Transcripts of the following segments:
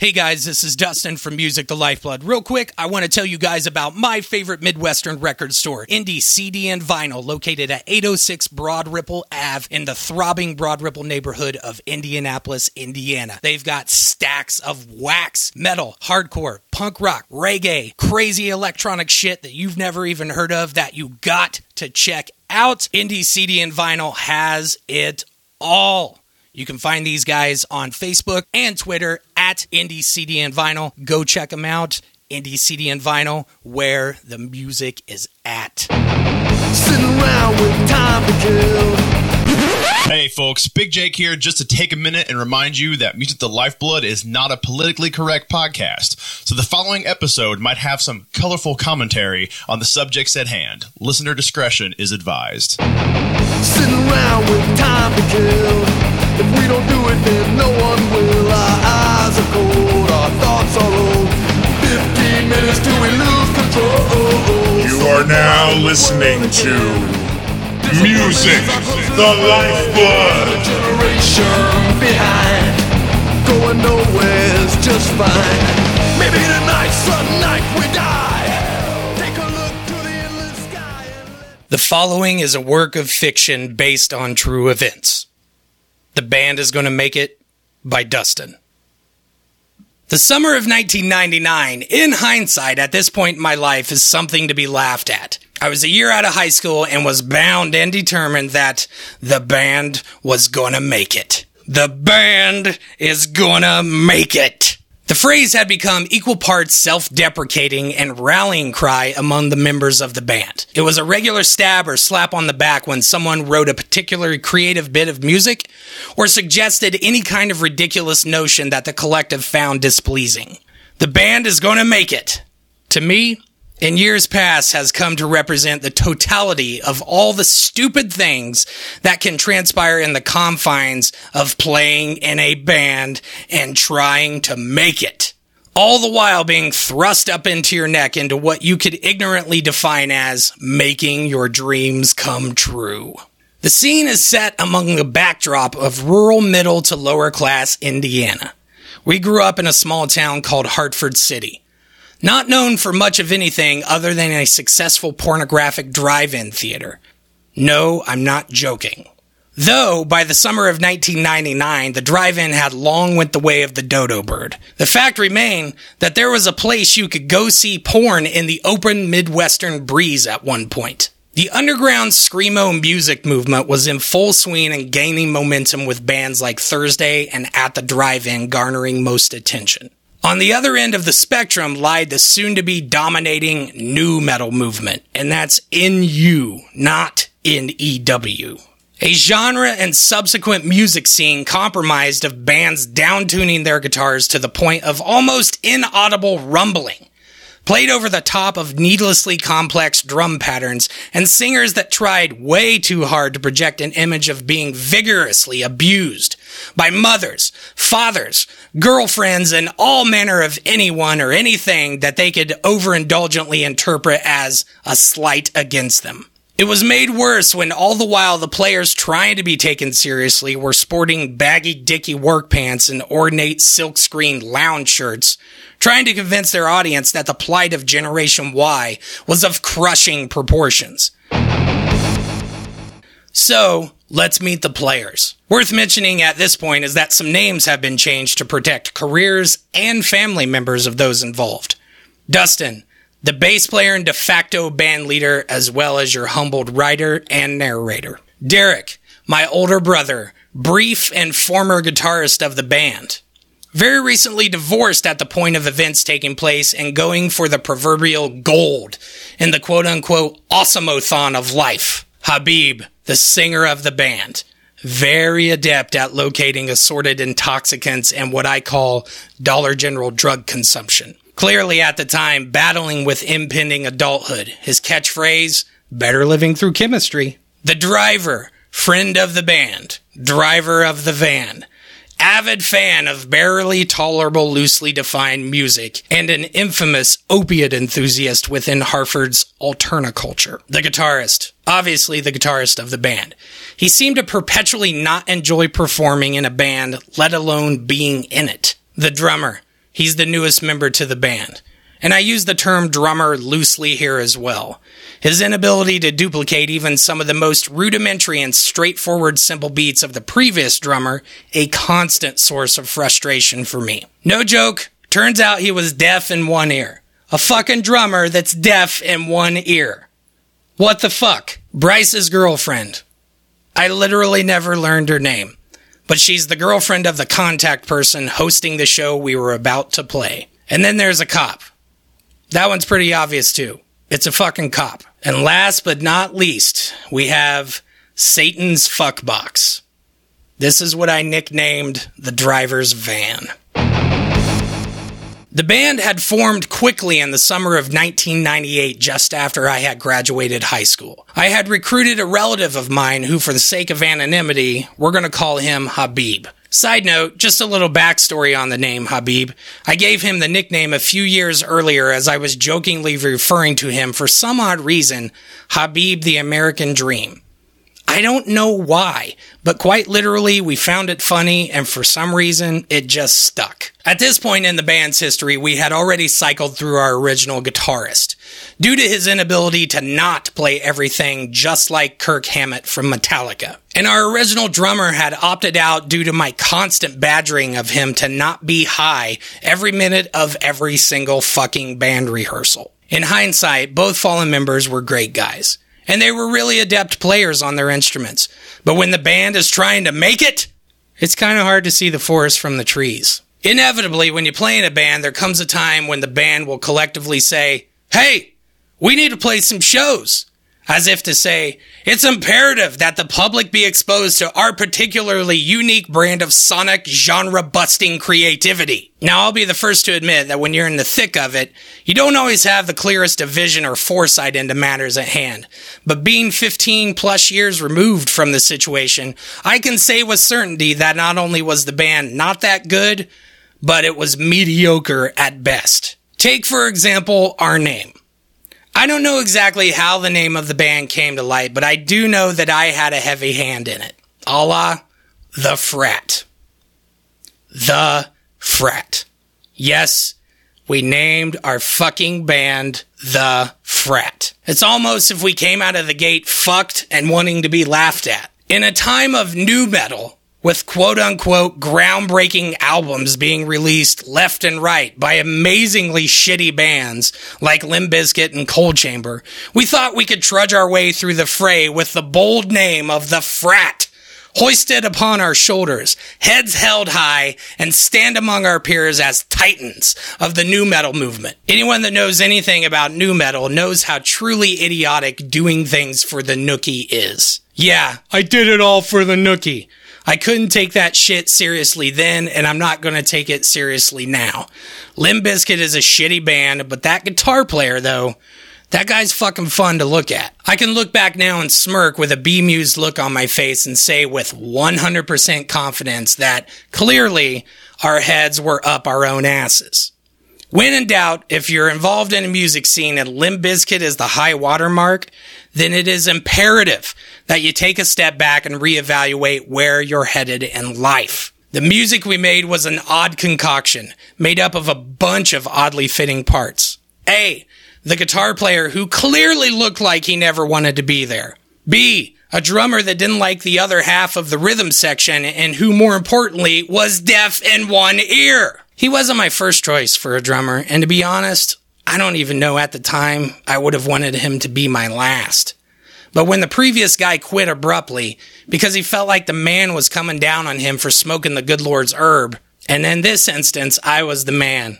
Hey guys, this is Dustin from Music the Lifeblood. Real quick, I want to tell you guys about my favorite Midwestern record store, Indy CD and Vinyl, located at 806 Broad Ripple Ave in the throbbing Broad Ripple neighborhood of Indianapolis, Indiana. They've got stacks of wax, metal, hardcore, punk rock, reggae, crazy electronic shit that you've never even heard of that you got to check out. Indy CD and Vinyl has it all. You can find these guys on Facebook and Twitter at Indy CD and Vinyl. Go check them out. Indy CD and Vinyl, where the music is at. Sitting around with time to kill. Hey folks, Big Jake here just to take a minute and remind you that Music the Lifeblood is not a politically correct podcast. So the following episode might have some colorful commentary on the subjects at hand. Listener discretion is advised. Sitting around with time to kill. If we don't do it, then no one will. Our eyes are cold, our thoughts are old. Fifteen minutes till we lose control. You are now listening to Music, the Lifeblood. generation behind. Going nowhere's just fine. Maybe tonight's the night we die. Take a look to the endless sky The following is a work of fiction based on true events. The band is going to make it by Dustin. The summer of 1999, in hindsight, at this point in my life, is something to be laughed at. I was a year out of high school and was bound and determined that the band was gonna make it. The band is gonna make it. The phrase had become equal parts self deprecating and rallying cry among the members of the band. It was a regular stab or slap on the back when someone wrote a particularly creative bit of music or suggested any kind of ridiculous notion that the collective found displeasing. The band is going to make it. To me, in years past has come to represent the totality of all the stupid things that can transpire in the confines of playing in a band and trying to make it. All the while being thrust up into your neck into what you could ignorantly define as making your dreams come true. The scene is set among the backdrop of rural middle to lower class Indiana. We grew up in a small town called Hartford City not known for much of anything other than a successful pornographic drive-in theater. No, I'm not joking. Though, by the summer of 1999, the drive-in had long went the way of the dodo bird. The fact remained that there was a place you could go see porn in the open Midwestern breeze at one point. The underground screamo music movement was in full swing and gaining momentum with bands like Thursday and At the Drive-In garnering most attention. On the other end of the spectrum lied the soon to be dominating nu metal movement, and that's in U, not in EW. A genre and subsequent music scene compromised of bands downtuning their guitars to the point of almost inaudible rumbling, played over the top of needlessly complex drum patterns, and singers that tried way too hard to project an image of being vigorously abused by mothers, fathers, girlfriends, and all manner of anyone or anything that they could overindulgently interpret as a slight against them. It was made worse when all the while the players trying to be taken seriously were sporting baggy dicky work pants and ornate silkscreen lounge shirts, trying to convince their audience that the plight of Generation Y was of crushing proportions. So, let's meet the players. Worth mentioning at this point is that some names have been changed to protect careers and family members of those involved. Dustin, the bass player and de facto band leader, as well as your humbled writer and narrator. Derek, my older brother, brief and former guitarist of the band. Very recently divorced at the point of events taking place and going for the proverbial gold in the quote unquote awesomeothon of life. Habib, the singer of the band. Very adept at locating assorted intoxicants and what I call Dollar General drug consumption. Clearly at the time battling with impending adulthood. His catchphrase, better living through chemistry. The driver, friend of the band, driver of the van avid fan of barely tolerable, loosely defined music, and an infamous opiate enthusiast within Hartford's alternaculture. The guitarist. Obviously, the guitarist of the band. He seemed to perpetually not enjoy performing in a band, let alone being in it. The drummer. He's the newest member to the band. And I use the term drummer loosely here as well. His inability to duplicate even some of the most rudimentary and straightforward simple beats of the previous drummer, a constant source of frustration for me. No joke, turns out he was deaf in one ear. A fucking drummer that's deaf in one ear. What the fuck? Bryce's girlfriend. I literally never learned her name, but she's the girlfriend of the contact person hosting the show we were about to play. And then there's a cop. That one's pretty obvious too. It's a fucking cop. And last but not least, we have Satan's fuck box. This is what I nicknamed the driver's van. The band had formed quickly in the summer of 1998, just after I had graduated high school. I had recruited a relative of mine who, for the sake of anonymity, we're going to call him Habib. Side note, just a little backstory on the name Habib. I gave him the nickname a few years earlier as I was jokingly referring to him for some odd reason, Habib the American Dream. I don't know why, but quite literally, we found it funny, and for some reason, it just stuck. At this point in the band's history, we had already cycled through our original guitarist. Due to his inability to not play everything just like Kirk Hammett from Metallica. And our original drummer had opted out due to my constant badgering of him to not be high every minute of every single fucking band rehearsal. In hindsight, both fallen members were great guys and they were really adept players on their instruments. But when the band is trying to make it, it's kind of hard to see the forest from the trees. Inevitably, when you play in a band, there comes a time when the band will collectively say, Hey, we need to play some shows as if to say, it's imperative that the public be exposed to our particularly unique brand of sonic genre busting creativity. Now, I'll be the first to admit that when you're in the thick of it, you don't always have the clearest of vision or foresight into matters at hand. But being 15 plus years removed from the situation, I can say with certainty that not only was the band not that good, but it was mediocre at best. Take, for example, our name. I don't know exactly how the name of the band came to light, but I do know that I had a heavy hand in it. A la The Frat. The Frat. Yes, we named our fucking band The Frat. It's almost if we came out of the gate fucked and wanting to be laughed at. In a time of nu metal, with quote unquote groundbreaking albums being released left and right by amazingly shitty bands like Limp Bizkit and Coal Chamber, we thought we could trudge our way through the fray with the bold name of the Frat hoisted upon our shoulders, heads held high, and stand among our peers as titans of the nu metal movement. Anyone that knows anything about nu metal knows how truly idiotic doing things for the nookie is. Yeah, I did it all for the nookie. I couldn't take that shit seriously then, and I'm not going to take it seriously now. Limp Bizkit is a shitty band, but that guitar player, though, that guy's fucking fun to look at. I can look back now and smirk with a bemused look on my face and say with 100% confidence that clearly our heads were up our own asses. When in doubt, if you're involved in a music scene and Limp Bizkit is the high watermark, then it is imperative that you take a step back and reevaluate where you're headed in life. The music we made was an odd concoction made up of a bunch of oddly fitting parts. A, the guitar player who clearly looked like he never wanted to be there. B, a drummer that didn't like the other half of the rhythm section and who more importantly was deaf in one ear. He wasn't my first choice for a drummer, and to be honest, I don't even know at the time I would have wanted him to be my last. But when the previous guy quit abruptly because he felt like the man was coming down on him for smoking the good Lord's herb, and in this instance, I was the man,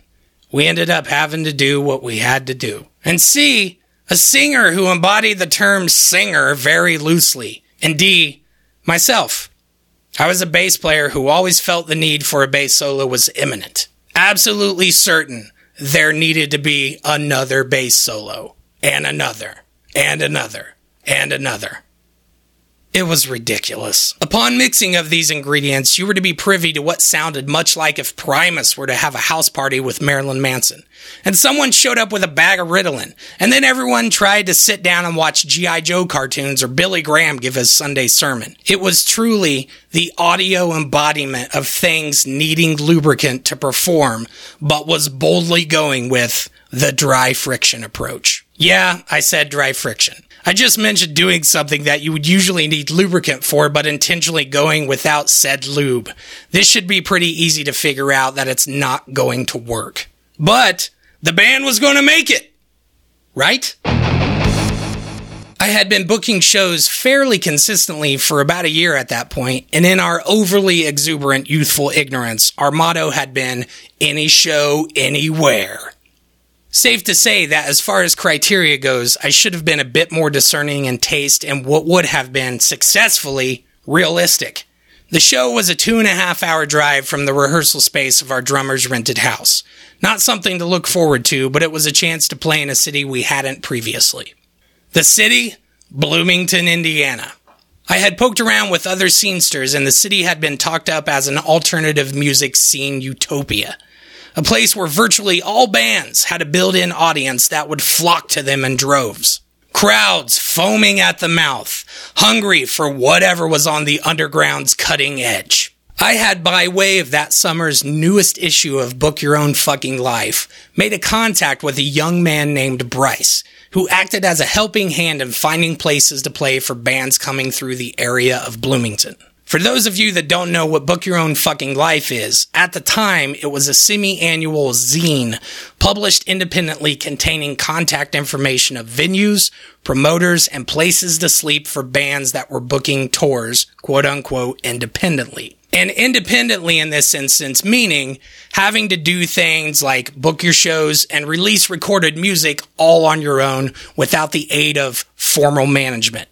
we ended up having to do what we had to do. And C, a singer who embodied the term singer very loosely. And D, myself. I was a bass player who always felt the need for a bass solo was imminent. Absolutely certain there needed to be another bass solo, and another, and another, and another. It was ridiculous. Upon mixing of these ingredients, you were to be privy to what sounded much like if Primus were to have a house party with Marilyn Manson. And someone showed up with a bag of Ritalin, and then everyone tried to sit down and watch G.I. Joe cartoons or Billy Graham give his Sunday sermon. It was truly the audio embodiment of things needing lubricant to perform, but was boldly going with the dry friction approach. Yeah, I said dry friction. I just mentioned doing something that you would usually need lubricant for, but intentionally going without said lube. This should be pretty easy to figure out that it's not going to work. But the band was going to make it. Right? I had been booking shows fairly consistently for about a year at that point, and in our overly exuberant youthful ignorance, our motto had been any show, anywhere. Safe to say that as far as criteria goes, I should have been a bit more discerning in taste and what would have been successfully realistic. The show was a two and a half hour drive from the rehearsal space of our drummer's rented house. Not something to look forward to, but it was a chance to play in a city we hadn't previously. The city? Bloomington, Indiana. I had poked around with other scenesters, and the city had been talked up as an alternative music scene utopia a place where virtually all bands had a built in audience that would flock to them in droves. Crowds foaming at the mouth, hungry for whatever was on the underground's cutting edge. I had, by way of that summer's newest issue of Book Your Own Fucking Life, made a contact with a young man named Bryce, who acted as a helping hand in finding places to play for bands coming through the area of Bloomington. For those of you that don't know what Book Your Own Fucking Life is, at the time it was a semi annual zine published independently containing contact information of venues, promoters, and places to sleep for bands that were booking tours, quote unquote, independently. And independently in this instance, meaning having to do things like book your shows and release recorded music all on your own without the aid of formal management.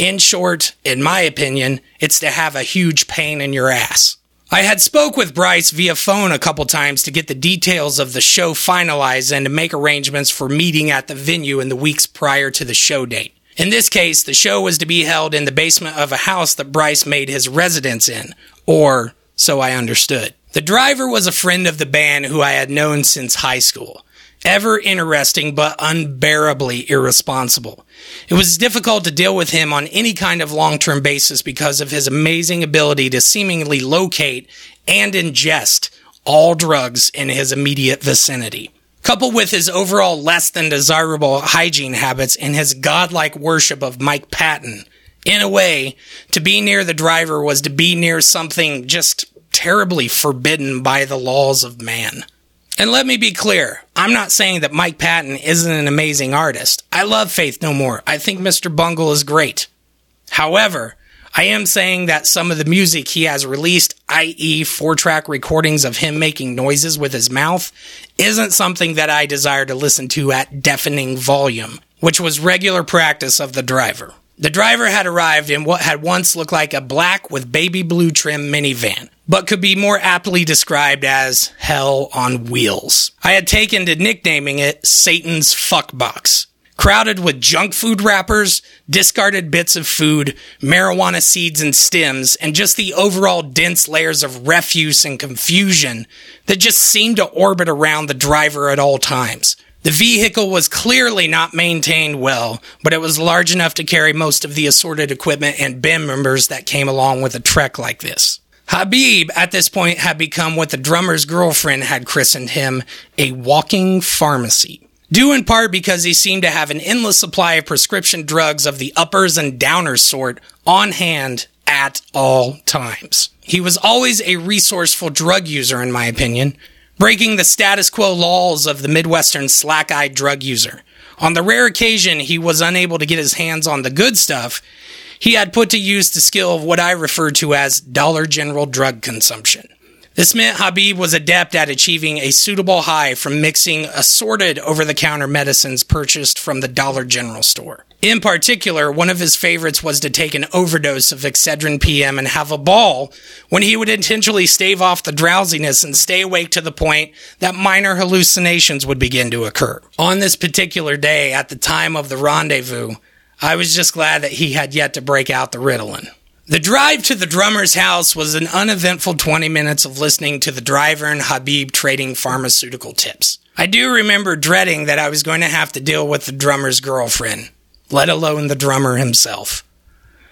In short, in my opinion, it's to have a huge pain in your ass. I had spoke with Bryce via phone a couple times to get the details of the show finalized and to make arrangements for meeting at the venue in the weeks prior to the show date. In this case, the show was to be held in the basement of a house that Bryce made his residence in, or so I understood. The driver was a friend of the band who I had known since high school. Ever interesting, but unbearably irresponsible. It was difficult to deal with him on any kind of long term basis because of his amazing ability to seemingly locate and ingest all drugs in his immediate vicinity. Coupled with his overall less than desirable hygiene habits and his godlike worship of Mike Patton, in a way, to be near the driver was to be near something just terribly forbidden by the laws of man. And let me be clear, I'm not saying that Mike Patton isn't an amazing artist. I love Faith No More. I think Mr. Bungle is great. However, I am saying that some of the music he has released, i.e., four track recordings of him making noises with his mouth, isn't something that I desire to listen to at deafening volume, which was regular practice of the driver. The driver had arrived in what had once looked like a black with baby blue trim minivan but could be more aptly described as hell on wheels. I had taken to nicknaming it Satan's Fuck Box. Crowded with junk food wrappers, discarded bits of food, marijuana seeds and stems, and just the overall dense layers of refuse and confusion that just seemed to orbit around the driver at all times. The vehicle was clearly not maintained well, but it was large enough to carry most of the assorted equipment and band members that came along with a trek like this. Habib, at this point, had become what the drummer's girlfriend had christened him a walking pharmacy. Due in part because he seemed to have an endless supply of prescription drugs of the uppers and downers sort on hand at all times. He was always a resourceful drug user, in my opinion, breaking the status quo laws of the Midwestern slack eyed drug user. On the rare occasion he was unable to get his hands on the good stuff, he had put to use the skill of what I refer to as Dollar General drug consumption. This meant Habib was adept at achieving a suitable high from mixing assorted over the counter medicines purchased from the Dollar General store. In particular, one of his favorites was to take an overdose of Excedrin PM and have a ball when he would intentionally stave off the drowsiness and stay awake to the point that minor hallucinations would begin to occur. On this particular day, at the time of the rendezvous, I was just glad that he had yet to break out the Ritalin. The drive to the drummer's house was an uneventful 20 minutes of listening to the driver and Habib trading pharmaceutical tips. I do remember dreading that I was going to have to deal with the drummer's girlfriend, let alone the drummer himself.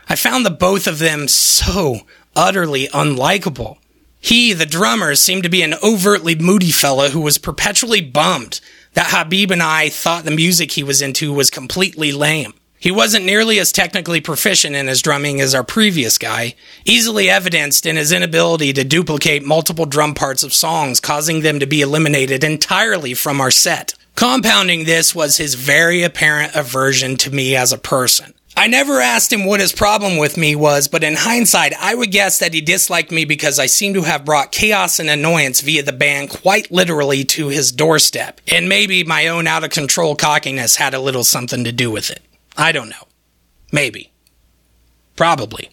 I found the both of them so utterly unlikable. He, the drummer, seemed to be an overtly moody fellow who was perpetually bummed that Habib and I thought the music he was into was completely lame. He wasn't nearly as technically proficient in his drumming as our previous guy, easily evidenced in his inability to duplicate multiple drum parts of songs, causing them to be eliminated entirely from our set. Compounding this was his very apparent aversion to me as a person. I never asked him what his problem with me was, but in hindsight, I would guess that he disliked me because I seemed to have brought chaos and annoyance via the band quite literally to his doorstep. And maybe my own out of control cockiness had a little something to do with it. I don't know. Maybe. Probably.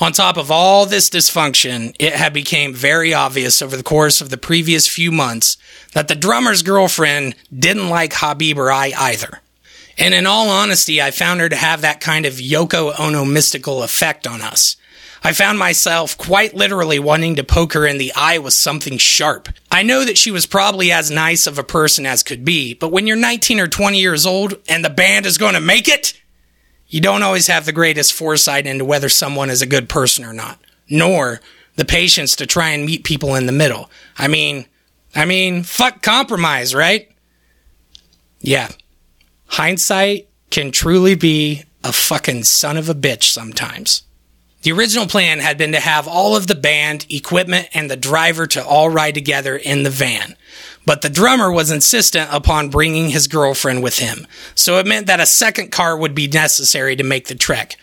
On top of all this dysfunction, it had become very obvious over the course of the previous few months that the drummer's girlfriend didn't like Habib or I either. And in all honesty, I found her to have that kind of Yoko Ono mystical effect on us. I found myself quite literally wanting to poke her in the eye with something sharp. I know that she was probably as nice of a person as could be, but when you're 19 or 20 years old and the band is going to make it, you don't always have the greatest foresight into whether someone is a good person or not, nor the patience to try and meet people in the middle. I mean, I mean, fuck compromise, right? Yeah. Hindsight can truly be a fucking son of a bitch sometimes. The original plan had been to have all of the band, equipment, and the driver to all ride together in the van. But the drummer was insistent upon bringing his girlfriend with him, so it meant that a second car would be necessary to make the trek.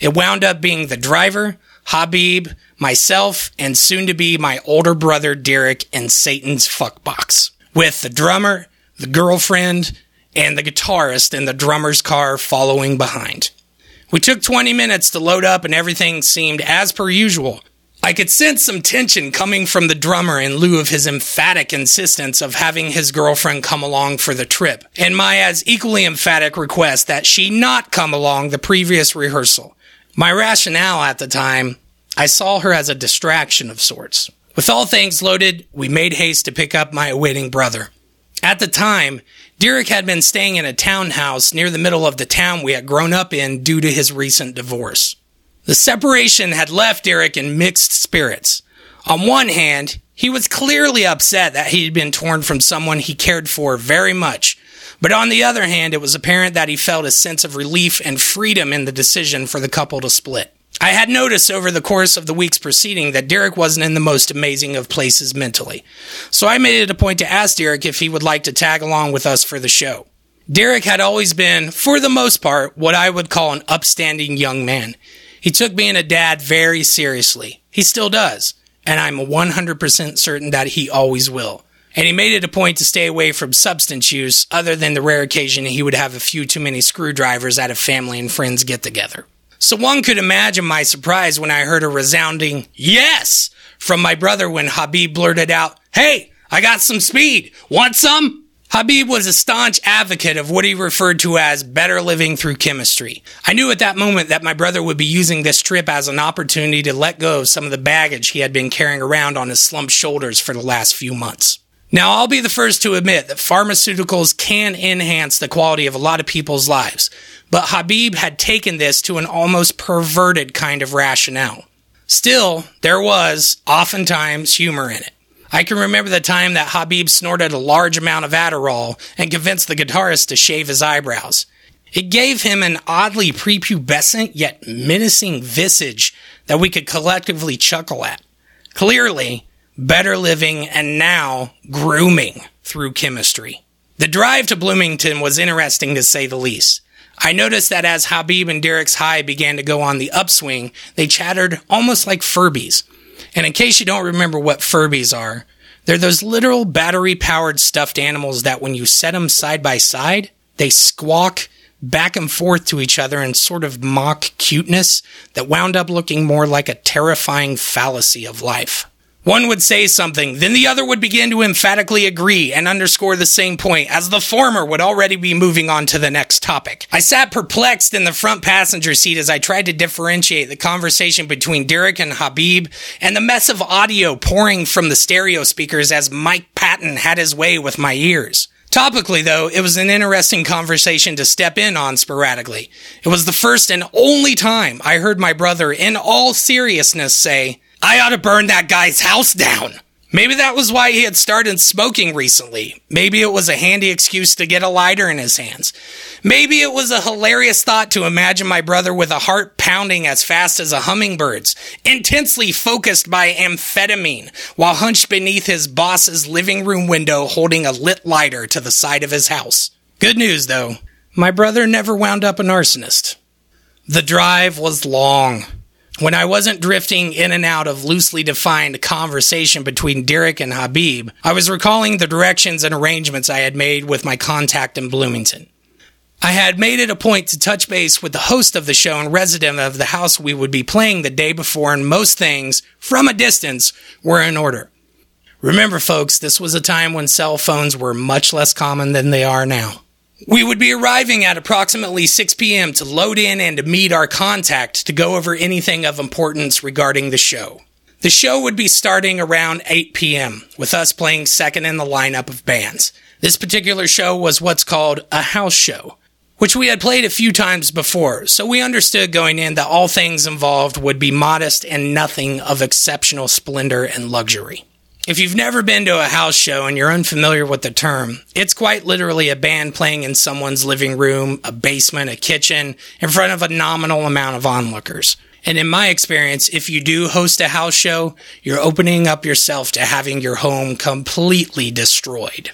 It wound up being the driver, Habib, myself, and soon to be my older brother Derek in Satan's fuckbox. With the drummer, the girlfriend, and the guitarist in the drummer's car following behind. We took 20 minutes to load up and everything seemed as per usual. I could sense some tension coming from the drummer in lieu of his emphatic insistence of having his girlfriend come along for the trip, and my as equally emphatic request that she not come along the previous rehearsal. My rationale at the time, I saw her as a distraction of sorts. With all things loaded, we made haste to pick up my awaiting brother. At the time, Derek had been staying in a townhouse near the middle of the town we had grown up in due to his recent divorce. The separation had left Derek in mixed spirits. On one hand, he was clearly upset that he had been torn from someone he cared for very much. But on the other hand, it was apparent that he felt a sense of relief and freedom in the decision for the couple to split. I had noticed over the course of the weeks preceding that Derek wasn't in the most amazing of places mentally. So I made it a point to ask Derek if he would like to tag along with us for the show. Derek had always been, for the most part, what I would call an upstanding young man. He took being a dad very seriously. He still does. And I'm 100% certain that he always will. And he made it a point to stay away from substance use, other than the rare occasion he would have a few too many screwdrivers at a family and friends get together. So one could imagine my surprise when I heard a resounding yes from my brother when Habib blurted out, Hey, I got some speed. Want some? Habib was a staunch advocate of what he referred to as better living through chemistry. I knew at that moment that my brother would be using this trip as an opportunity to let go of some of the baggage he had been carrying around on his slumped shoulders for the last few months. Now, I'll be the first to admit that pharmaceuticals can enhance the quality of a lot of people's lives, but Habib had taken this to an almost perverted kind of rationale. Still, there was, oftentimes, humor in it. I can remember the time that Habib snorted a large amount of Adderall and convinced the guitarist to shave his eyebrows. It gave him an oddly prepubescent yet menacing visage that we could collectively chuckle at. Clearly, better living and now grooming through chemistry. The drive to Bloomington was interesting to say the least. I noticed that as Habib and Derek's high began to go on the upswing, they chattered almost like Furbies. And in case you don't remember what Furbies are, they're those literal battery powered stuffed animals that when you set them side by side, they squawk back and forth to each other in sort of mock cuteness that wound up looking more like a terrifying fallacy of life. One would say something, then the other would begin to emphatically agree and underscore the same point, as the former would already be moving on to the next topic. I sat perplexed in the front passenger seat as I tried to differentiate the conversation between Derek and Habib and the mess of audio pouring from the stereo speakers as Mike Patton had his way with my ears. Topically, though, it was an interesting conversation to step in on sporadically. It was the first and only time I heard my brother, in all seriousness, say, I ought to burn that guy's house down. Maybe that was why he had started smoking recently. Maybe it was a handy excuse to get a lighter in his hands. Maybe it was a hilarious thought to imagine my brother with a heart pounding as fast as a hummingbird's, intensely focused by amphetamine, while hunched beneath his boss's living room window holding a lit lighter to the side of his house. Good news, though. My brother never wound up an arsonist. The drive was long. When I wasn't drifting in and out of loosely defined conversation between Derek and Habib, I was recalling the directions and arrangements I had made with my contact in Bloomington. I had made it a point to touch base with the host of the show and resident of the house we would be playing the day before, and most things, from a distance, were in order. Remember, folks, this was a time when cell phones were much less common than they are now. We would be arriving at approximately 6 p.m. to load in and to meet our contact to go over anything of importance regarding the show. The show would be starting around 8 p.m., with us playing second in the lineup of bands. This particular show was what's called a house show, which we had played a few times before, so we understood going in that all things involved would be modest and nothing of exceptional splendor and luxury. If you've never been to a house show and you're unfamiliar with the term, it's quite literally a band playing in someone's living room, a basement, a kitchen, in front of a nominal amount of onlookers. And in my experience, if you do host a house show, you're opening up yourself to having your home completely destroyed.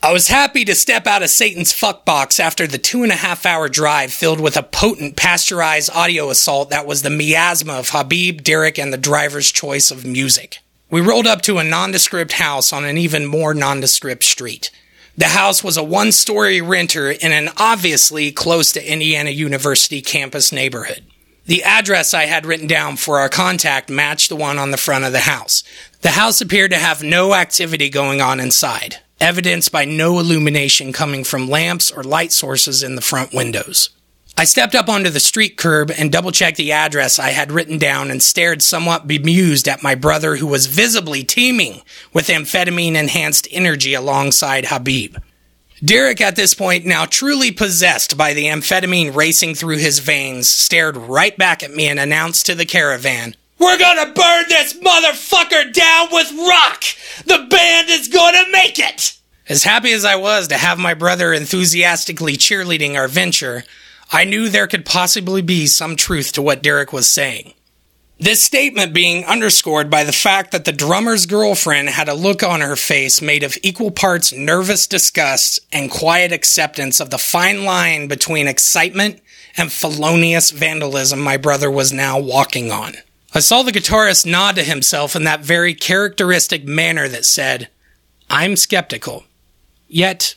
I was happy to step out of Satan's fuckbox after the two and a half hour drive filled with a potent pasteurized audio assault that was the miasma of Habib, Derek, and the driver's choice of music. We rolled up to a nondescript house on an even more nondescript street. The house was a one story renter in an obviously close to Indiana University campus neighborhood. The address I had written down for our contact matched the one on the front of the house. The house appeared to have no activity going on inside, evidenced by no illumination coming from lamps or light sources in the front windows. I stepped up onto the street curb and double checked the address I had written down and stared somewhat bemused at my brother who was visibly teeming with amphetamine enhanced energy alongside Habib. Derek, at this point, now truly possessed by the amphetamine racing through his veins, stared right back at me and announced to the caravan, We're gonna burn this motherfucker down with rock! The band is gonna make it! As happy as I was to have my brother enthusiastically cheerleading our venture, I knew there could possibly be some truth to what Derek was saying. This statement being underscored by the fact that the drummer's girlfriend had a look on her face made of equal parts nervous disgust and quiet acceptance of the fine line between excitement and felonious vandalism my brother was now walking on. I saw the guitarist nod to himself in that very characteristic manner that said, I'm skeptical. Yet,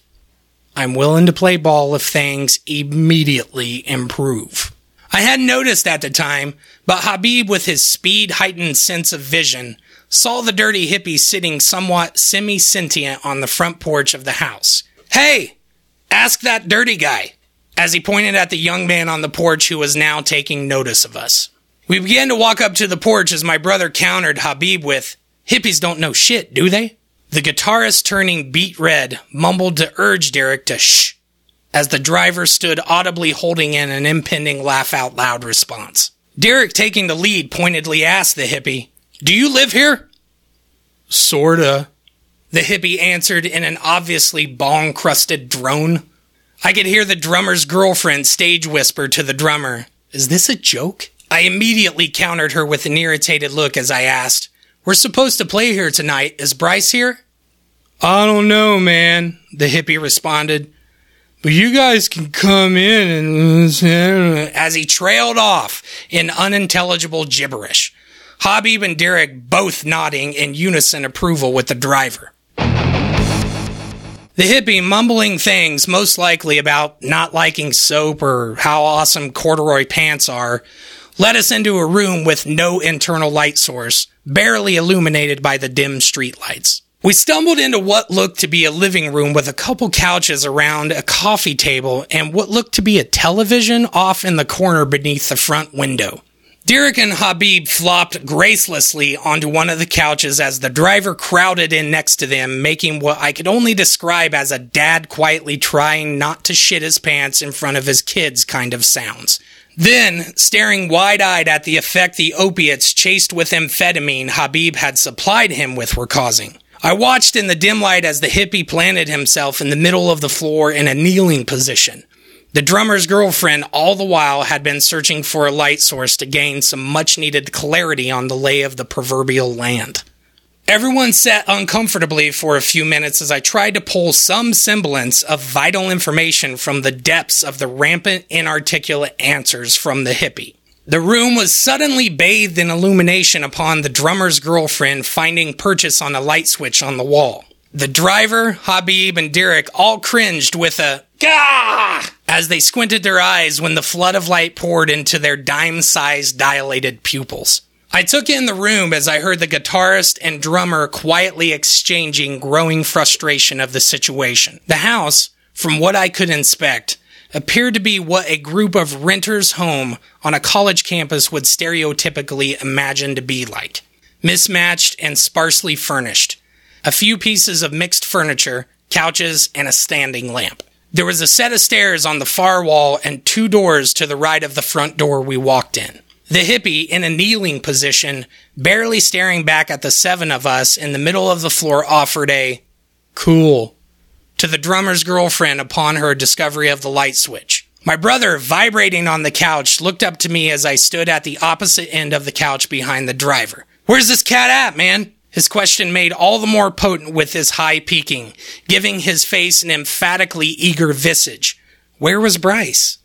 I'm willing to play ball if things immediately improve. I hadn't noticed at the time, but Habib, with his speed heightened sense of vision, saw the dirty hippie sitting somewhat semi sentient on the front porch of the house. Hey, ask that dirty guy, as he pointed at the young man on the porch who was now taking notice of us. We began to walk up to the porch as my brother countered Habib with, Hippies don't know shit, do they? The guitarist, turning beet red, mumbled to urge Derek to shh as the driver stood audibly holding in an impending laugh out loud response. Derek, taking the lead, pointedly asked the hippie, Do you live here? Sorta. The hippie answered in an obviously bong crusted drone. I could hear the drummer's girlfriend stage whisper to the drummer, Is this a joke? I immediately countered her with an irritated look as I asked, we're supposed to play here tonight. Is Bryce here? I don't know, man, the hippie responded. But you guys can come in and. As he trailed off in unintelligible gibberish. Habib and Derek both nodding in unison approval with the driver. The hippie mumbling things most likely about not liking soap or how awesome corduroy pants are led us into a room with no internal light source, barely illuminated by the dim streetlights. We stumbled into what looked to be a living room with a couple couches around a coffee table and what looked to be a television off in the corner beneath the front window. Derek and Habib flopped gracelessly onto one of the couches as the driver crowded in next to them, making what I could only describe as a dad quietly trying not to shit his pants in front of his kids kind of sounds. Then, staring wide eyed at the effect the opiates chased with amphetamine Habib had supplied him with were causing. I watched in the dim light as the hippie planted himself in the middle of the floor in a kneeling position. The drummer's girlfriend, all the while, had been searching for a light source to gain some much needed clarity on the lay of the proverbial land. Everyone sat uncomfortably for a few minutes as I tried to pull some semblance of vital information from the depths of the rampant, inarticulate answers from the hippie. The room was suddenly bathed in illumination upon the drummer's girlfriend finding purchase on a light switch on the wall. The driver, Habib, and Derek all cringed with a gah as they squinted their eyes when the flood of light poured into their dime sized dilated pupils. I took in the room as I heard the guitarist and drummer quietly exchanging growing frustration of the situation. The house, from what I could inspect, appeared to be what a group of renters' home on a college campus would stereotypically imagine to be like. Mismatched and sparsely furnished. A few pieces of mixed furniture, couches, and a standing lamp. There was a set of stairs on the far wall and two doors to the right of the front door we walked in. The hippie, in a kneeling position, barely staring back at the seven of us in the middle of the floor, offered a cool to the drummer's girlfriend upon her discovery of the light switch. My brother, vibrating on the couch, looked up to me as I stood at the opposite end of the couch behind the driver. Where's this cat at, man? His question made all the more potent with his high peaking, giving his face an emphatically eager visage. Where was Bryce?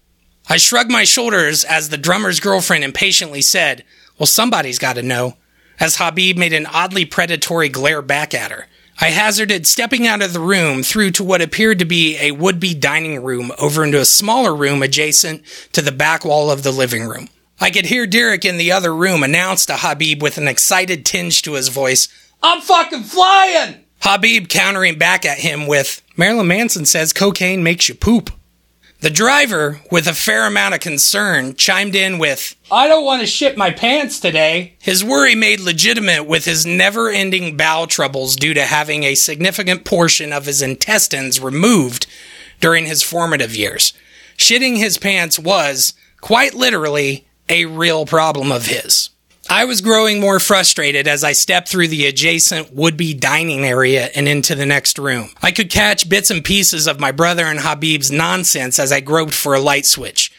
I shrugged my shoulders as the drummer's girlfriend impatiently said, Well, somebody's got to know, as Habib made an oddly predatory glare back at her. I hazarded stepping out of the room through to what appeared to be a would be dining room over into a smaller room adjacent to the back wall of the living room. I could hear Derek in the other room announce to Habib with an excited tinge to his voice, I'm fucking flying! Habib countering back at him with, Marilyn Manson says cocaine makes you poop. The driver, with a fair amount of concern, chimed in with, I don't want to shit my pants today. His worry made legitimate with his never ending bowel troubles due to having a significant portion of his intestines removed during his formative years. Shitting his pants was, quite literally, a real problem of his. I was growing more frustrated as I stepped through the adjacent would be dining area and into the next room. I could catch bits and pieces of my brother and Habib's nonsense as I groped for a light switch.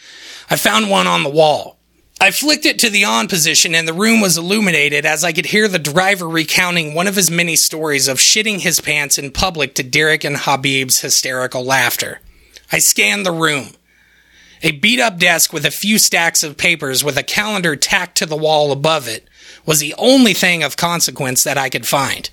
I found one on the wall. I flicked it to the on position and the room was illuminated as I could hear the driver recounting one of his many stories of shitting his pants in public to Derek and Habib's hysterical laughter. I scanned the room. A beat up desk with a few stacks of papers with a calendar tacked to the wall above it was the only thing of consequence that I could find.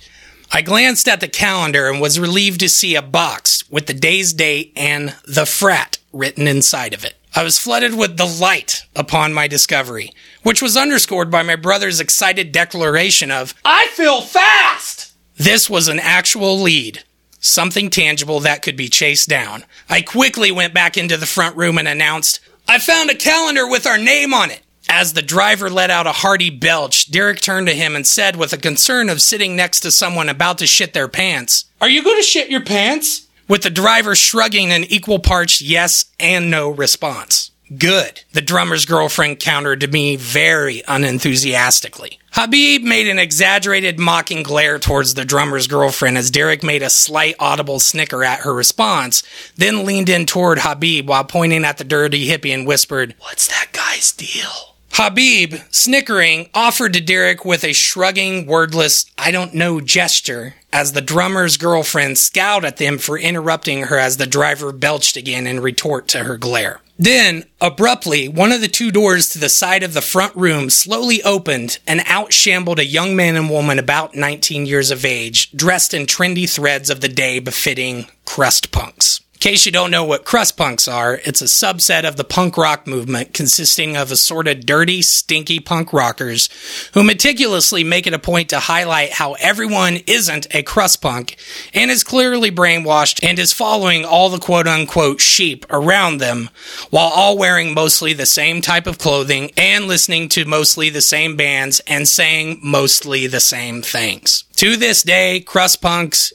I glanced at the calendar and was relieved to see a box with the day's date and the frat written inside of it. I was flooded with delight upon my discovery, which was underscored by my brother's excited declaration of, I feel fast! This was an actual lead something tangible that could be chased down. I quickly went back into the front room and announced, I found a calendar with our name on it. As the driver let out a hearty belch, Derek turned to him and said, with a concern of sitting next to someone about to shit their pants, Are you going to shit your pants? With the driver shrugging an equal parts yes and no response. Good, the drummer's girlfriend countered to me very unenthusiastically. Habib made an exaggerated mocking glare towards the drummer's girlfriend as Derek made a slight audible snicker at her response, then leaned in toward Habib while pointing at the dirty hippie and whispered, What's that guy's deal? Habib, snickering, offered to Derek with a shrugging, wordless, I don't know gesture as the drummer's girlfriend scowled at them for interrupting her as the driver belched again in retort to her glare. Then, abruptly, one of the two doors to the side of the front room slowly opened and out shambled a young man and woman about 19 years of age, dressed in trendy threads of the day befitting crust punks. Case you don't know what crust punks are, it's a subset of the punk rock movement consisting of assorted dirty, stinky punk rockers who meticulously make it a point to highlight how everyone isn't a crust punk and is clearly brainwashed and is following all the quote unquote sheep around them while all wearing mostly the same type of clothing and listening to mostly the same bands and saying mostly the same things. To this day, crust punks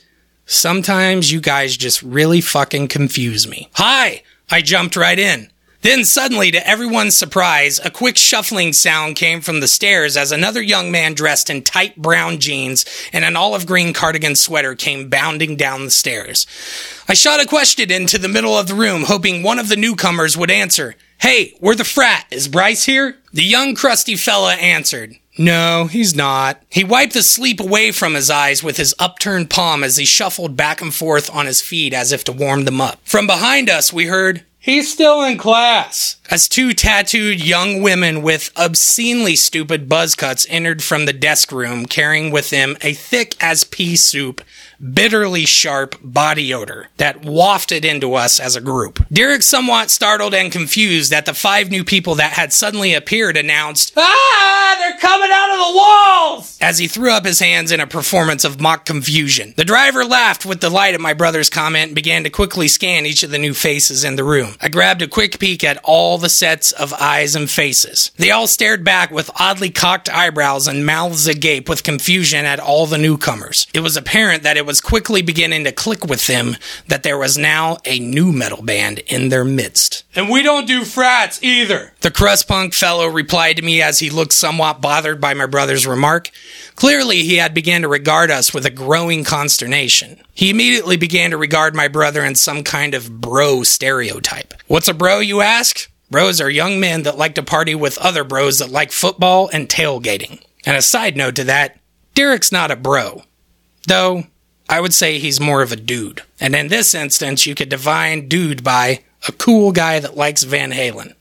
Sometimes you guys just really fucking confuse me. Hi! I jumped right in. Then suddenly, to everyone's surprise, a quick shuffling sound came from the stairs as another young man dressed in tight brown jeans and an olive green cardigan sweater came bounding down the stairs. I shot a question into the middle of the room, hoping one of the newcomers would answer. Hey, we're the frat. Is Bryce here? The young crusty fella answered. No, he's not. He wiped the sleep away from his eyes with his upturned palm as he shuffled back and forth on his feet as if to warm them up. From behind us, we heard, He's still in class. As two tattooed young women with obscenely stupid buzz cuts entered from the desk room carrying with them a thick as pea soup bitterly sharp body odor that wafted into us as a group. Derek, somewhat startled and confused that the five new people that had suddenly appeared, announced, Ah, they're coming out of the walls! As he threw up his hands in a performance of mock confusion. The driver laughed with delight at my brother's comment and began to quickly scan each of the new faces in the room. I grabbed a quick peek at all the sets of eyes and faces. They all stared back with oddly cocked eyebrows and mouths agape with confusion at all the newcomers. It was apparent that it was quickly beginning to click with them that there was now a new metal band in their midst. And we don't do frats either. The crust punk fellow replied to me as he looked somewhat bothered by my brother's remark. Clearly, he had begun to regard us with a growing consternation. He immediately began to regard my brother in some kind of bro stereotype. What's a bro, you ask? Bros are young men that like to party with other bros that like football and tailgating. And a side note to that, Derek's not a bro. Though, I would say he's more of a dude. And in this instance, you could define dude by a cool guy that likes Van Halen.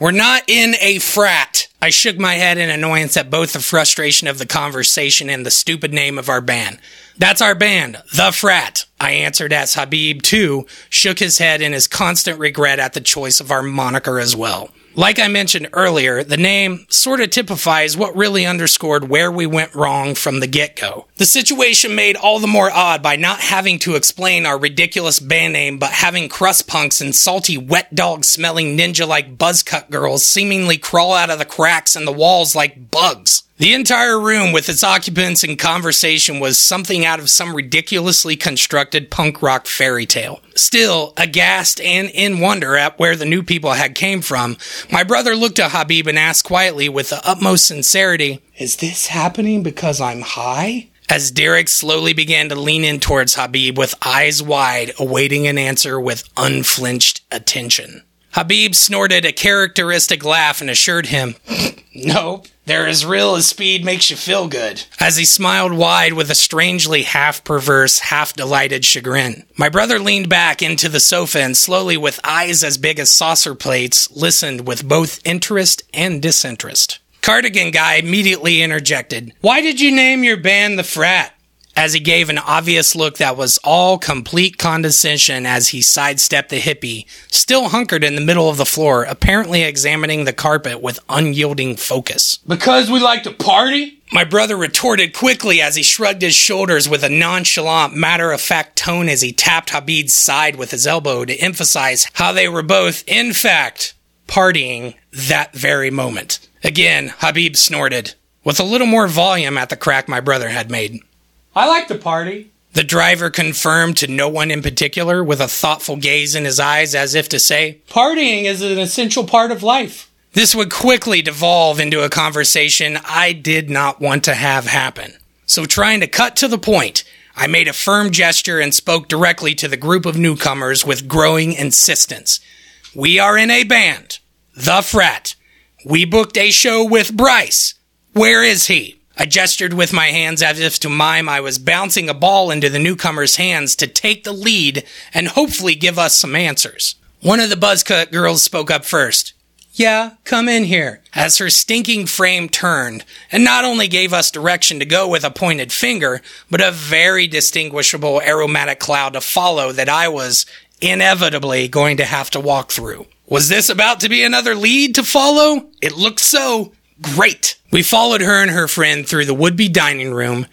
We're not in a frat. I shook my head in annoyance at both the frustration of the conversation and the stupid name of our band. That's our band, The Frat. I answered as Habib, too, shook his head in his constant regret at the choice of our moniker as well. Like I mentioned earlier, the name sort of typifies what really underscored where we went wrong from the get go. The situation made all the more odd by not having to explain our ridiculous band name, but having crust punks and salty wet dog smelling ninja like buzzcut girls seemingly crawl out of the cracks in the walls like bugs. The entire room with its occupants and conversation was something out of some ridiculously constructed punk rock fairy tale. Still, aghast and in wonder at where the new people had came from, my brother looked at Habib and asked quietly with the utmost sincerity, Is this happening because I'm high? As Derek slowly began to lean in towards Habib with eyes wide, awaiting an answer with unflinched attention. Habib snorted a characteristic laugh and assured him, Nope, they're as real as speed makes you feel good. As he smiled wide with a strangely half perverse, half delighted chagrin. My brother leaned back into the sofa and slowly, with eyes as big as saucer plates, listened with both interest and disinterest. Cardigan Guy immediately interjected, Why did you name your band the Frat? As he gave an obvious look that was all complete condescension as he sidestepped the hippie, still hunkered in the middle of the floor, apparently examining the carpet with unyielding focus. Because we like to party? My brother retorted quickly as he shrugged his shoulders with a nonchalant, matter of fact tone as he tapped Habib's side with his elbow to emphasize how they were both, in fact, partying that very moment. Again, Habib snorted, with a little more volume at the crack my brother had made. I like to party. The driver confirmed to no one in particular with a thoughtful gaze in his eyes as if to say, Partying is an essential part of life. This would quickly devolve into a conversation I did not want to have happen. So, trying to cut to the point, I made a firm gesture and spoke directly to the group of newcomers with growing insistence. We are in a band, The Frat. We booked a show with Bryce. Where is he? I gestured with my hands as if to mime I was bouncing a ball into the newcomer's hands to take the lead and hopefully give us some answers. One of the buzzcut girls spoke up first. Yeah, come in here. As her stinking frame turned, and not only gave us direction to go with a pointed finger, but a very distinguishable aromatic cloud to follow that I was inevitably going to have to walk through. Was this about to be another lead to follow? It looked so. Great. We followed her and her friend through the would be dining room,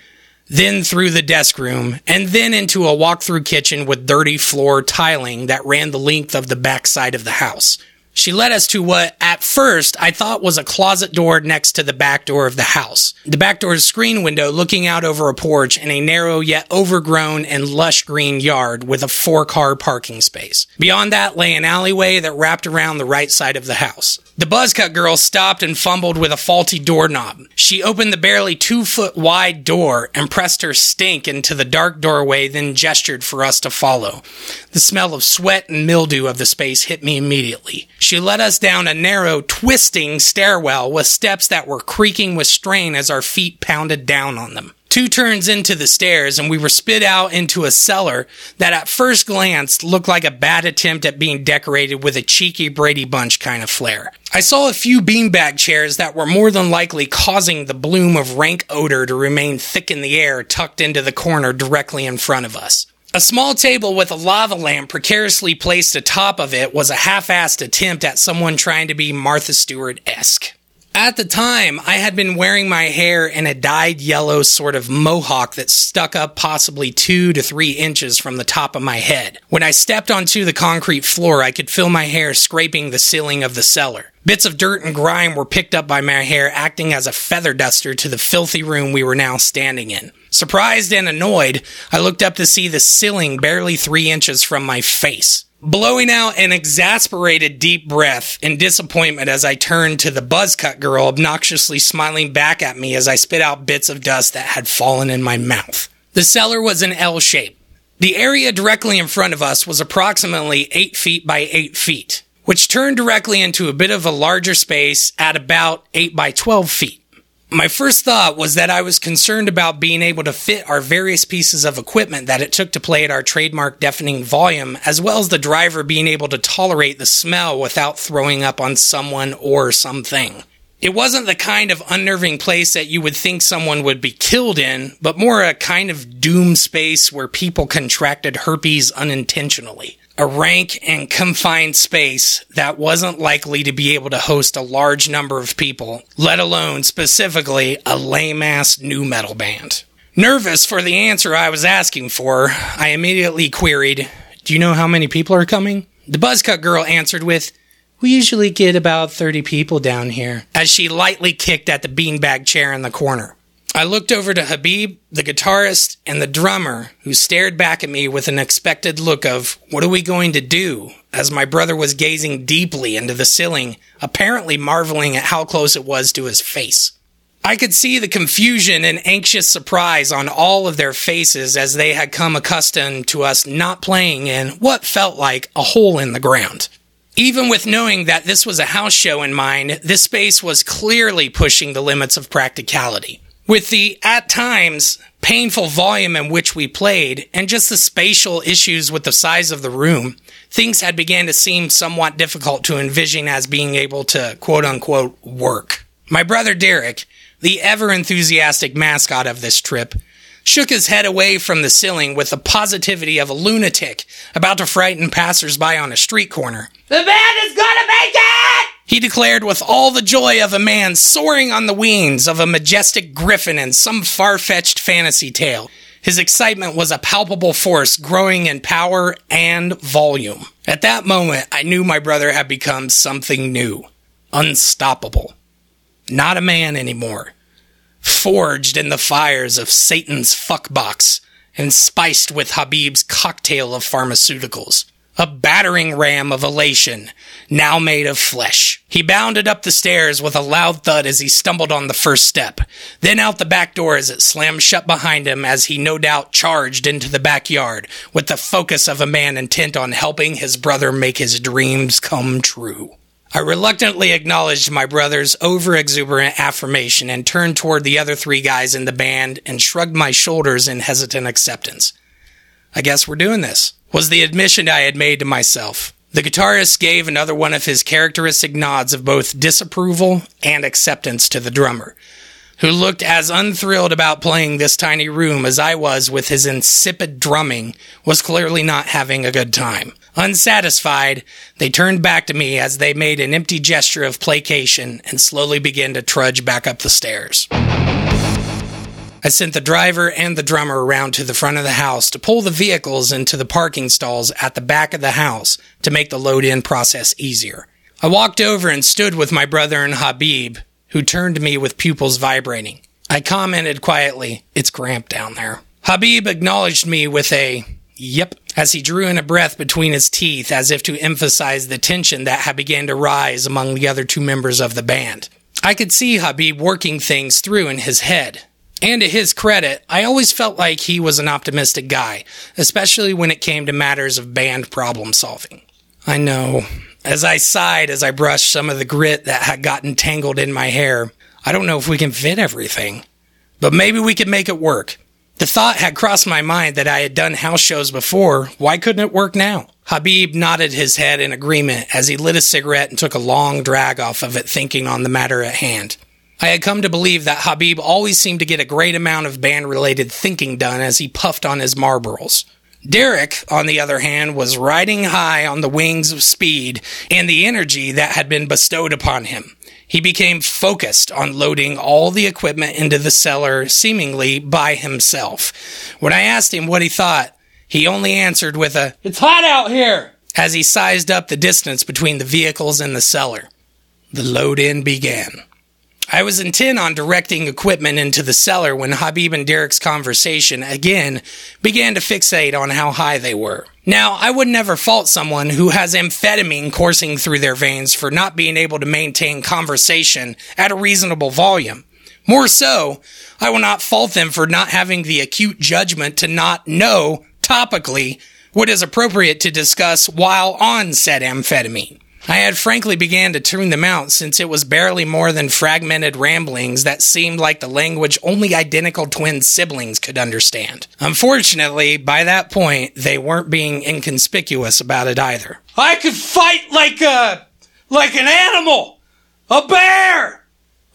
then through the desk room, and then into a walk through kitchen with dirty floor tiling that ran the length of the back side of the house. She led us to what, at first, I thought was a closet door next to the back door of the house. The back door's screen window looking out over a porch in a narrow yet overgrown and lush green yard with a four car parking space. Beyond that lay an alleyway that wrapped around the right side of the house. The buzzcut girl stopped and fumbled with a faulty doorknob. She opened the barely two foot wide door and pressed her stink into the dark doorway, then gestured for us to follow. The smell of sweat and mildew of the space hit me immediately. She led us down a narrow, twisting stairwell with steps that were creaking with strain as our feet pounded down on them. Two turns into the stairs, and we were spit out into a cellar that at first glance looked like a bad attempt at being decorated with a cheeky Brady Bunch kind of flair. I saw a few beanbag chairs that were more than likely causing the bloom of rank odor to remain thick in the air tucked into the corner directly in front of us. A small table with a lava lamp precariously placed atop of it was a half assed attempt at someone trying to be Martha Stewart esque. At the time, I had been wearing my hair in a dyed yellow sort of mohawk that stuck up possibly two to three inches from the top of my head. When I stepped onto the concrete floor, I could feel my hair scraping the ceiling of the cellar. Bits of dirt and grime were picked up by my hair, acting as a feather duster to the filthy room we were now standing in. Surprised and annoyed, I looked up to see the ceiling barely three inches from my face blowing out an exasperated deep breath in disappointment as I turned to the buzzcut girl, obnoxiously smiling back at me as I spit out bits of dust that had fallen in my mouth. The cellar was an L shape. The area directly in front of us was approximately 8 feet by 8 feet, which turned directly into a bit of a larger space at about 8 by 12 feet. My first thought was that I was concerned about being able to fit our various pieces of equipment that it took to play at our trademark deafening volume, as well as the driver being able to tolerate the smell without throwing up on someone or something. It wasn't the kind of unnerving place that you would think someone would be killed in, but more a kind of doom space where people contracted herpes unintentionally a rank and confined space that wasn't likely to be able to host a large number of people, let alone specifically a lame ass nu metal band. Nervous for the answer I was asking for, I immediately queried, Do you know how many people are coming? The buzzcut girl answered with, We usually get about 30 people down here, as she lightly kicked at the beanbag chair in the corner. I looked over to Habib, the guitarist, and the drummer, who stared back at me with an expected look of, What are we going to do? as my brother was gazing deeply into the ceiling, apparently marveling at how close it was to his face. I could see the confusion and anxious surprise on all of their faces as they had come accustomed to us not playing in what felt like a hole in the ground. Even with knowing that this was a house show in mind, this space was clearly pushing the limits of practicality. With the, at times, painful volume in which we played, and just the spatial issues with the size of the room, things had began to seem somewhat difficult to envision as being able to quote unquote work. My brother Derek, the ever enthusiastic mascot of this trip, shook his head away from the ceiling with the positivity of a lunatic about to frighten passersby on a street corner. The band is gonna make it! He declared with all the joy of a man soaring on the wings of a majestic griffin in some far fetched fantasy tale. His excitement was a palpable force growing in power and volume. At that moment, I knew my brother had become something new. Unstoppable. Not a man anymore. Forged in the fires of Satan's fuckbox and spiced with Habib's cocktail of pharmaceuticals a battering ram of elation, now made of flesh. He bounded up the stairs with a loud thud as he stumbled on the first step, then out the back door as it slammed shut behind him as he no doubt charged into the backyard with the focus of a man intent on helping his brother make his dreams come true. I reluctantly acknowledged my brother's over exuberant affirmation and turned toward the other three guys in the band and shrugged my shoulders in hesitant acceptance. I guess we're doing this was the admission I had made to myself. The guitarist gave another one of his characteristic nods of both disapproval and acceptance to the drummer, who looked as unthrilled about playing this tiny room as I was with his insipid drumming, was clearly not having a good time. Unsatisfied, they turned back to me as they made an empty gesture of placation and slowly began to trudge back up the stairs. I sent the driver and the drummer around to the front of the house to pull the vehicles into the parking stalls at the back of the house to make the load in process easier. I walked over and stood with my brother and Habib, who turned to me with pupils vibrating. I commented quietly, It's cramped down there. Habib acknowledged me with a yep as he drew in a breath between his teeth as if to emphasize the tension that had begun to rise among the other two members of the band. I could see Habib working things through in his head, and to his credit, I always felt like he was an optimistic guy, especially when it came to matters of band problem solving. I know. As I sighed as I brushed some of the grit that had gotten tangled in my hair, I don't know if we can fit everything, but maybe we could make it work. The thought had crossed my mind that I had done house shows before. Why couldn't it work now? Habib nodded his head in agreement as he lit a cigarette and took a long drag off of it, thinking on the matter at hand. I had come to believe that Habib always seemed to get a great amount of band related thinking done as he puffed on his Marlboros. Derek, on the other hand, was riding high on the wings of speed and the energy that had been bestowed upon him. He became focused on loading all the equipment into the cellar seemingly by himself. When I asked him what he thought, he only answered with a, It's hot out here! as he sized up the distance between the vehicles and the cellar. The load in began. I was intent on directing equipment into the cellar when Habib and Derek's conversation again began to fixate on how high they were. Now, I would never fault someone who has amphetamine coursing through their veins for not being able to maintain conversation at a reasonable volume. More so, I will not fault them for not having the acute judgment to not know, topically, what is appropriate to discuss while on said amphetamine. I had frankly began to tune them out since it was barely more than fragmented ramblings that seemed like the language only identical twin siblings could understand. Unfortunately, by that point, they weren't being inconspicuous about it either. I could fight like a, like an animal! A bear!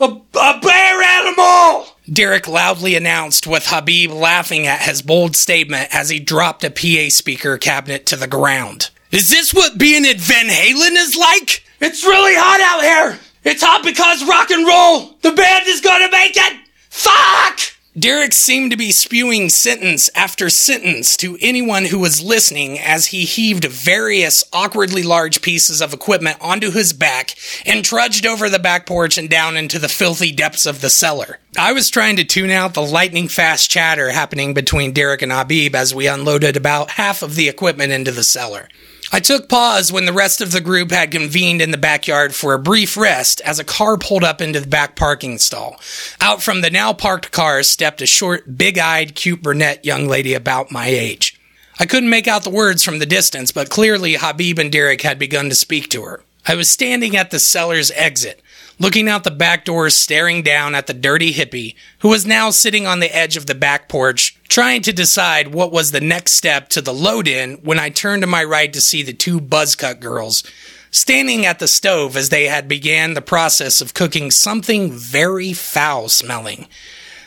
A, a bear animal! Derek loudly announced with Habib laughing at his bold statement as he dropped a PA speaker cabinet to the ground. Is this what being at Van Halen is like? It's really hot out here. It's hot because rock and roll. The band is gonna make it. Fuck! Derek seemed to be spewing sentence after sentence to anyone who was listening as he heaved various awkwardly large pieces of equipment onto his back and trudged over the back porch and down into the filthy depths of the cellar. I was trying to tune out the lightning fast chatter happening between Derek and Habib as we unloaded about half of the equipment into the cellar. I took pause when the rest of the group had convened in the backyard for a brief rest as a car pulled up into the back parking stall. Out from the now parked car stepped a short, big eyed, cute brunette young lady about my age. I couldn't make out the words from the distance, but clearly Habib and Derek had begun to speak to her. I was standing at the cellar's exit, looking out the back door, staring down at the dirty hippie, who was now sitting on the edge of the back porch, trying to decide what was the next step to the load in when I turned to my right to see the two buzzcut girls standing at the stove as they had began the process of cooking something very foul smelling.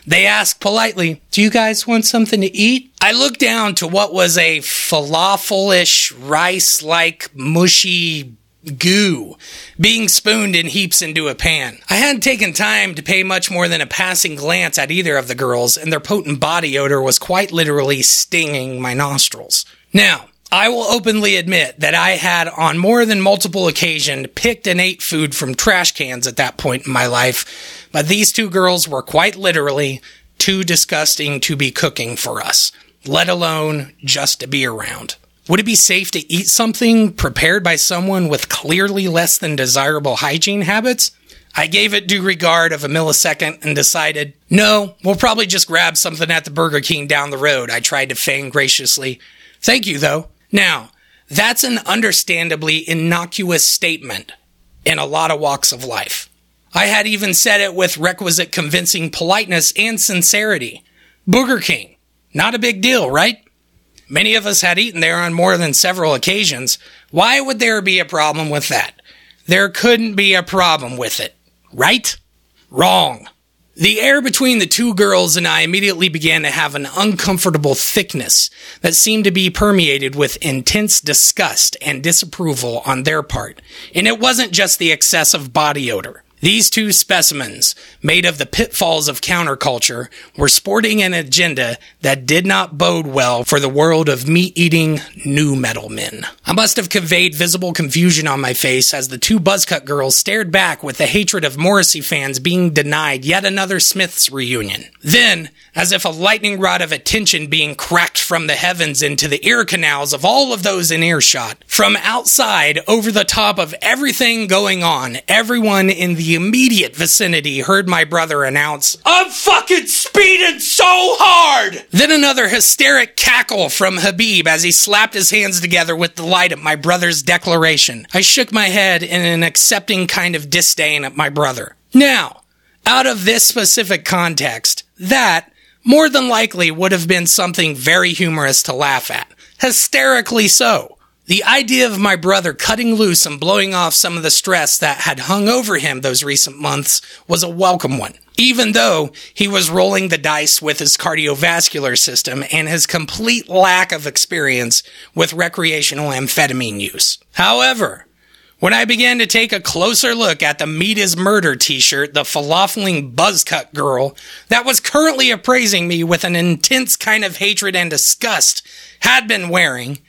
They asked politely, Do you guys want something to eat? I looked down to what was a falafelish, rice like, mushy goo being spooned in heaps into a pan. I hadn't taken time to pay much more than a passing glance at either of the girls, and their potent body odor was quite literally stinging my nostrils. Now, I will openly admit that I had on more than multiple occasions picked and ate food from trash cans at that point in my life, but these two girls were quite literally too disgusting to be cooking for us, let alone just to be around. Would it be safe to eat something prepared by someone with clearly less than desirable hygiene habits? I gave it due regard of a millisecond and decided, no, we'll probably just grab something at the Burger King down the road. I tried to feign graciously. Thank you, though. Now, that's an understandably innocuous statement in a lot of walks of life. I had even said it with requisite convincing politeness and sincerity. Burger King. Not a big deal, right? Many of us had eaten there on more than several occasions. Why would there be a problem with that? There couldn't be a problem with it. Right? Wrong. The air between the two girls and I immediately began to have an uncomfortable thickness that seemed to be permeated with intense disgust and disapproval on their part. And it wasn't just the excessive body odor. These two specimens, made of the pitfalls of counterculture, were sporting an agenda that did not bode well for the world of meat eating nu metal men. I must have conveyed visible confusion on my face as the two buzzcut girls stared back with the hatred of Morrissey fans being denied yet another Smiths reunion. Then, as if a lightning rod of attention being cracked from the heavens into the ear canals of all of those in earshot. From outside, over the top of everything going on, everyone in the immediate vicinity heard my brother announce, I'm fucking speeding so hard! Then another hysteric cackle from Habib as he slapped his hands together with delight at my brother's declaration. I shook my head in an accepting kind of disdain at my brother. Now, out of this specific context, that more than likely would have been something very humorous to laugh at. Hysterically so. The idea of my brother cutting loose and blowing off some of the stress that had hung over him those recent months was a welcome one. Even though he was rolling the dice with his cardiovascular system and his complete lack of experience with recreational amphetamine use. However, when I began to take a closer look at the Meat is Murder t shirt the falafeling buzzcut girl that was currently appraising me with an intense kind of hatred and disgust had been wearing,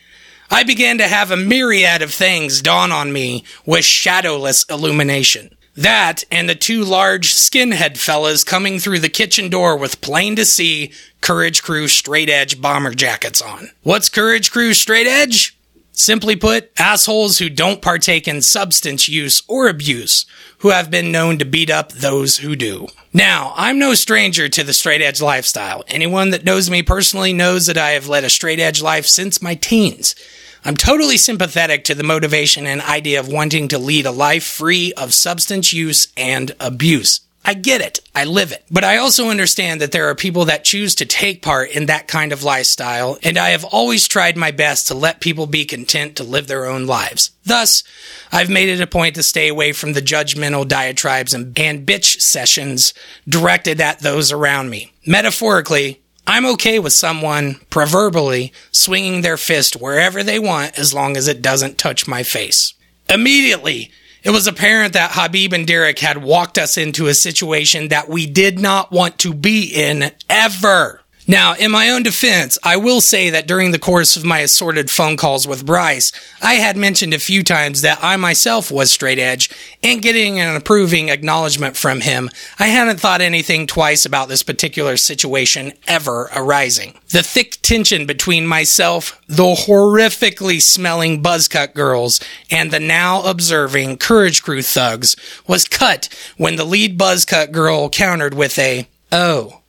I began to have a myriad of things dawn on me with shadowless illumination. That and the two large skinhead fellas coming through the kitchen door with plain to see Courage Crew straight edge bomber jackets on. What's Courage Crew straight edge? Simply put, assholes who don't partake in substance use or abuse, who have been known to beat up those who do. Now, I'm no stranger to the straight edge lifestyle. Anyone that knows me personally knows that I have led a straight edge life since my teens. I'm totally sympathetic to the motivation and idea of wanting to lead a life free of substance use and abuse. I get it. I live it. But I also understand that there are people that choose to take part in that kind of lifestyle, and I have always tried my best to let people be content to live their own lives. Thus, I've made it a point to stay away from the judgmental diatribes and, and bitch sessions directed at those around me. Metaphorically, I'm okay with someone, proverbially, swinging their fist wherever they want as long as it doesn't touch my face. Immediately, it was apparent that Habib and Derek had walked us into a situation that we did not want to be in ever. Now, in my own defense, I will say that during the course of my assorted phone calls with Bryce, I had mentioned a few times that I myself was straight edge, and getting an approving acknowledgement from him, I hadn't thought anything twice about this particular situation ever arising. The thick tension between myself, the horrifically smelling buzzcut girls, and the now observing Courage Crew thugs was cut when the lead buzzcut girl countered with a, oh.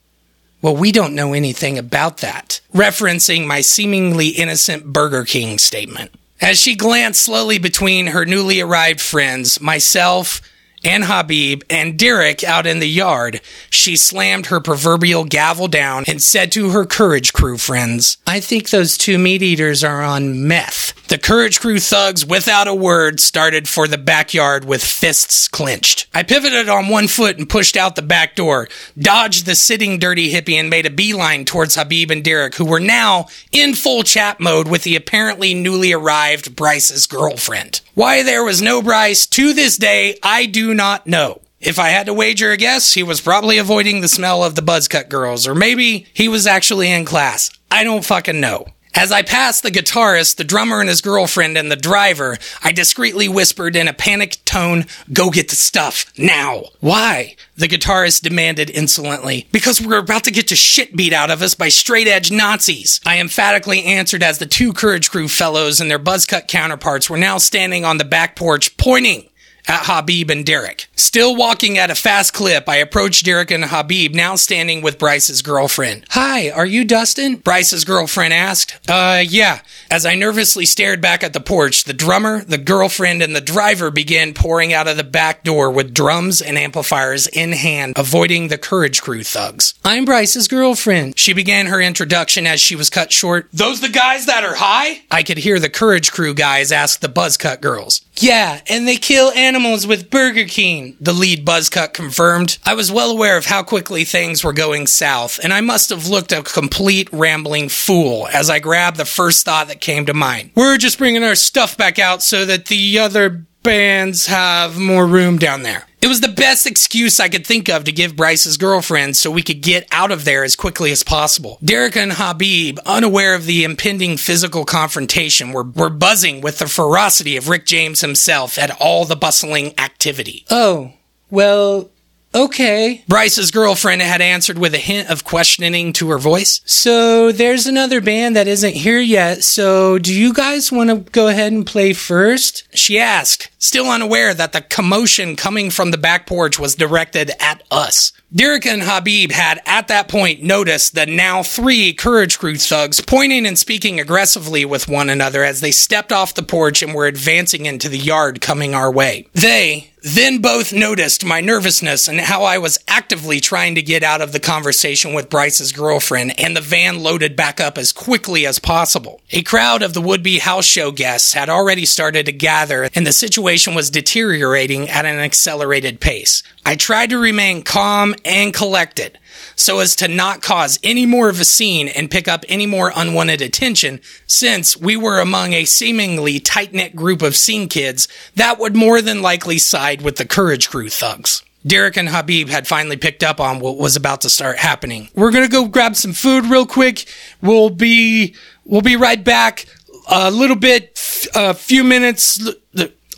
Well, we don't know anything about that, referencing my seemingly innocent Burger King statement. As she glanced slowly between her newly arrived friends, myself, and Habib and Derek out in the yard, she slammed her proverbial gavel down and said to her Courage Crew friends, I think those two meat eaters are on meth. The Courage Crew thugs, without a word, started for the backyard with fists clenched. I pivoted on one foot and pushed out the back door, dodged the sitting dirty hippie, and made a beeline towards Habib and Derek, who were now in full chat mode with the apparently newly arrived Bryce's girlfriend. Why there was no Bryce to this day, I do not know. If I had to wager a guess, he was probably avoiding the smell of the buzzcut girls, or maybe he was actually in class. I don't fucking know. As I passed the guitarist, the drummer and his girlfriend, and the driver, I discreetly whispered in a panicked tone, Go get the stuff, now. Why? The guitarist demanded insolently. Because we're about to get the shit beat out of us by straight edge Nazis. I emphatically answered as the two Courage Crew fellows and their buzzcut counterparts were now standing on the back porch, pointing at Habib and Derek. Still walking at a fast clip, I approached Derek and Habib, now standing with Bryce's girlfriend. Hi, are you Dustin? Bryce's girlfriend asked. Uh, yeah. As I nervously stared back at the porch, the drummer, the girlfriend, and the driver began pouring out of the back door with drums and amplifiers in hand, avoiding the Courage Crew thugs. I'm Bryce's girlfriend. She began her introduction as she was cut short. Those the guys that are high? I could hear the Courage Crew guys ask the Buzzcut girls. Yeah, and they kill animals with Burger King, the lead buzzcut confirmed. I was well aware of how quickly things were going south, and I must have looked a complete rambling fool as I grabbed the first thought that came to mind. We're just bringing our stuff back out so that the other bands have more room down there. It was the best excuse I could think of to give Bryce's girlfriend so we could get out of there as quickly as possible. Derek and Habib, unaware of the impending physical confrontation, were, were buzzing with the ferocity of Rick James himself at all the bustling activity. Oh, well, Okay. Bryce's girlfriend had answered with a hint of questioning to her voice. So there's another band that isn't here yet, so do you guys want to go ahead and play first? She asked, still unaware that the commotion coming from the back porch was directed at us. Derek and Habib had at that point noticed the now three Courage Crew thugs pointing and speaking aggressively with one another as they stepped off the porch and were advancing into the yard coming our way. They, then both noticed my nervousness and how I was actively trying to get out of the conversation with Bryce's girlfriend and the van loaded back up as quickly as possible. A crowd of the would be house show guests had already started to gather and the situation was deteriorating at an accelerated pace. I tried to remain calm and collected so as to not cause any more of a scene and pick up any more unwanted attention, since we were among a seemingly tight knit group of scene kids that would more than likely side with the Courage Crew thugs. Derek and Habib had finally picked up on what was about to start happening. We're gonna go grab some food real quick. We'll be we'll be right back. A little bit, a few minutes.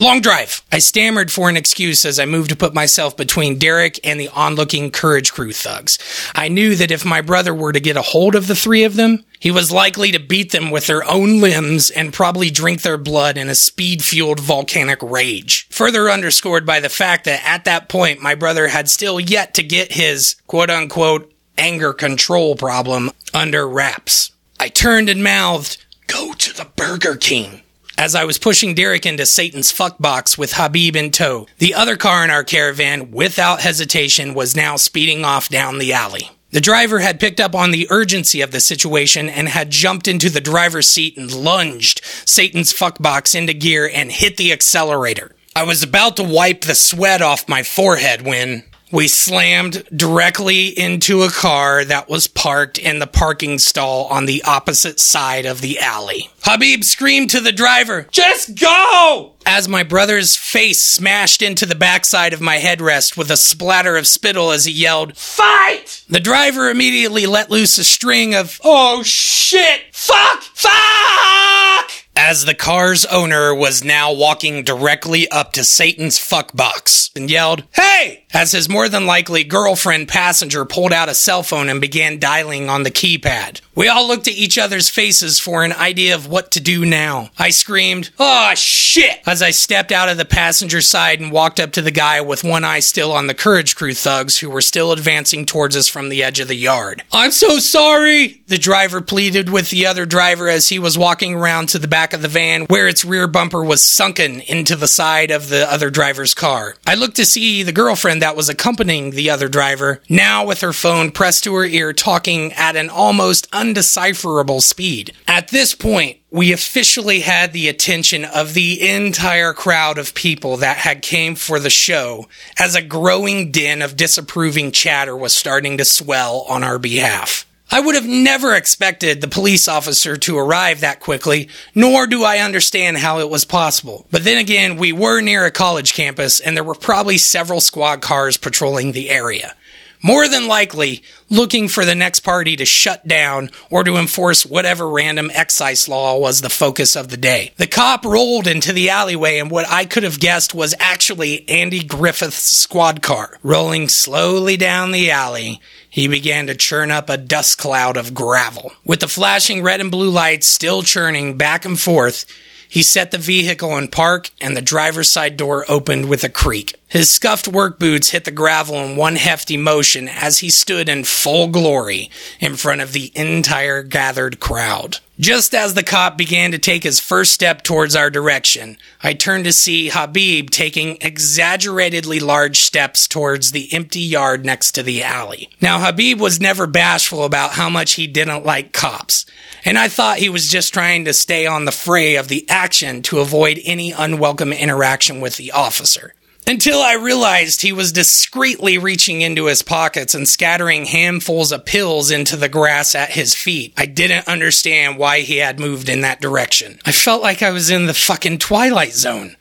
Long drive. I stammered for an excuse as I moved to put myself between Derek and the onlooking Courage Crew thugs. I knew that if my brother were to get a hold of the three of them, he was likely to beat them with their own limbs and probably drink their blood in a speed fueled volcanic rage. Further underscored by the fact that at that point my brother had still yet to get his quote unquote anger control problem under wraps. I turned and mouthed, Go to the Burger King as I was pushing Derek into Satan's fuck box with Habib in tow. The other car in our caravan, without hesitation, was now speeding off down the alley. The driver had picked up on the urgency of the situation and had jumped into the driver's seat and lunged Satan's fuck box into gear and hit the accelerator. I was about to wipe the sweat off my forehead when we slammed directly into a car that was parked in the parking stall on the opposite side of the alley. Habib screamed to the driver, Just go! As my brother's face smashed into the backside of my headrest with a splatter of spittle as he yelled, Fight! The driver immediately let loose a string of, Oh shit! Fuck! Fuck! As the car's owner was now walking directly up to Satan's fuck box and yelled, Hey! As his more than likely girlfriend passenger pulled out a cell phone and began dialing on the keypad. We all looked at each other's faces for an idea of what to do now. I screamed, Oh shit! As I stepped out of the passenger side and walked up to the guy with one eye still on the Courage Crew thugs who were still advancing towards us from the edge of the yard. I'm so sorry! The driver pleaded with the other driver as he was walking around to the back of the van where its rear bumper was sunken into the side of the other driver's car. I looked to see the girlfriend that was accompanying the other driver, now with her phone pressed to her ear, talking at an almost undecipherable speed. At this point, we officially had the attention of the entire crowd of people that had came for the show as a growing din of disapproving chatter was starting to swell on our behalf. I would have never expected the police officer to arrive that quickly, nor do I understand how it was possible. But then again, we were near a college campus and there were probably several squad cars patrolling the area. More than likely, looking for the next party to shut down or to enforce whatever random excise law was the focus of the day. The cop rolled into the alleyway and what I could have guessed was actually Andy Griffith's squad car. Rolling slowly down the alley, he began to churn up a dust cloud of gravel. With the flashing red and blue lights still churning back and forth, he set the vehicle in park and the driver's side door opened with a creak. His scuffed work boots hit the gravel in one hefty motion as he stood in full glory in front of the entire gathered crowd. Just as the cop began to take his first step towards our direction, I turned to see Habib taking exaggeratedly large steps towards the empty yard next to the alley. Now, Habib was never bashful about how much he didn't like cops, and I thought he was just trying to stay on the fray of the action to avoid any unwelcome interaction with the officer. Until I realized he was discreetly reaching into his pockets and scattering handfuls of pills into the grass at his feet. I didn't understand why he had moved in that direction. I felt like I was in the fucking Twilight Zone.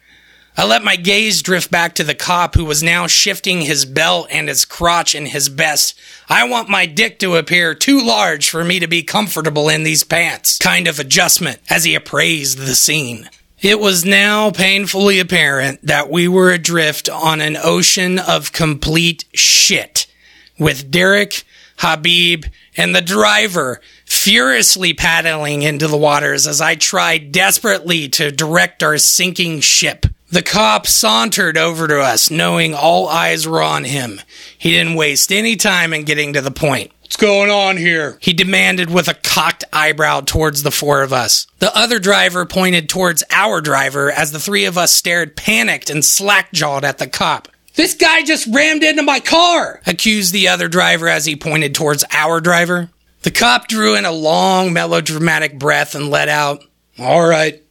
I let my gaze drift back to the cop who was now shifting his belt and his crotch in his best. I want my dick to appear too large for me to be comfortable in these pants. Kind of adjustment as he appraised the scene. It was now painfully apparent that we were adrift on an ocean of complete shit, with Derek, Habib, and the driver furiously paddling into the waters as I tried desperately to direct our sinking ship. The cop sauntered over to us, knowing all eyes were on him. He didn't waste any time in getting to the point. What's going on here? He demanded with a cocked eyebrow towards the four of us. The other driver pointed towards our driver as the three of us stared panicked and slack jawed at the cop. This guy just rammed into my car, accused the other driver as he pointed towards our driver. The cop drew in a long, melodramatic breath and let out, All right,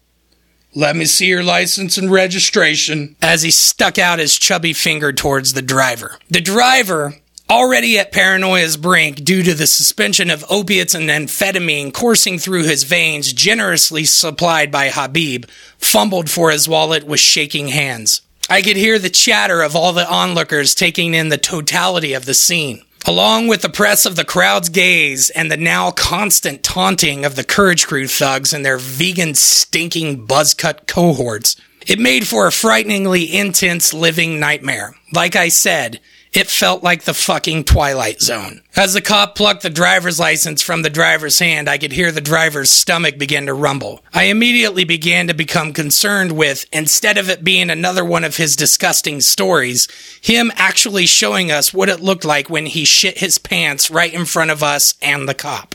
let me see your license and registration, as he stuck out his chubby finger towards the driver. The driver, already at paranoia's brink due to the suspension of opiates and amphetamine coursing through his veins, generously supplied by Habib, fumbled for his wallet with shaking hands. I could hear the chatter of all the onlookers taking in the totality of the scene. Along with the press of the crowd's gaze and the now constant taunting of the Courage Crew thugs and their vegan stinking buzzcut cohorts, it made for a frighteningly intense living nightmare. Like I said, it felt like the fucking Twilight Zone. As the cop plucked the driver's license from the driver's hand, I could hear the driver's stomach begin to rumble. I immediately began to become concerned with, instead of it being another one of his disgusting stories, him actually showing us what it looked like when he shit his pants right in front of us and the cop.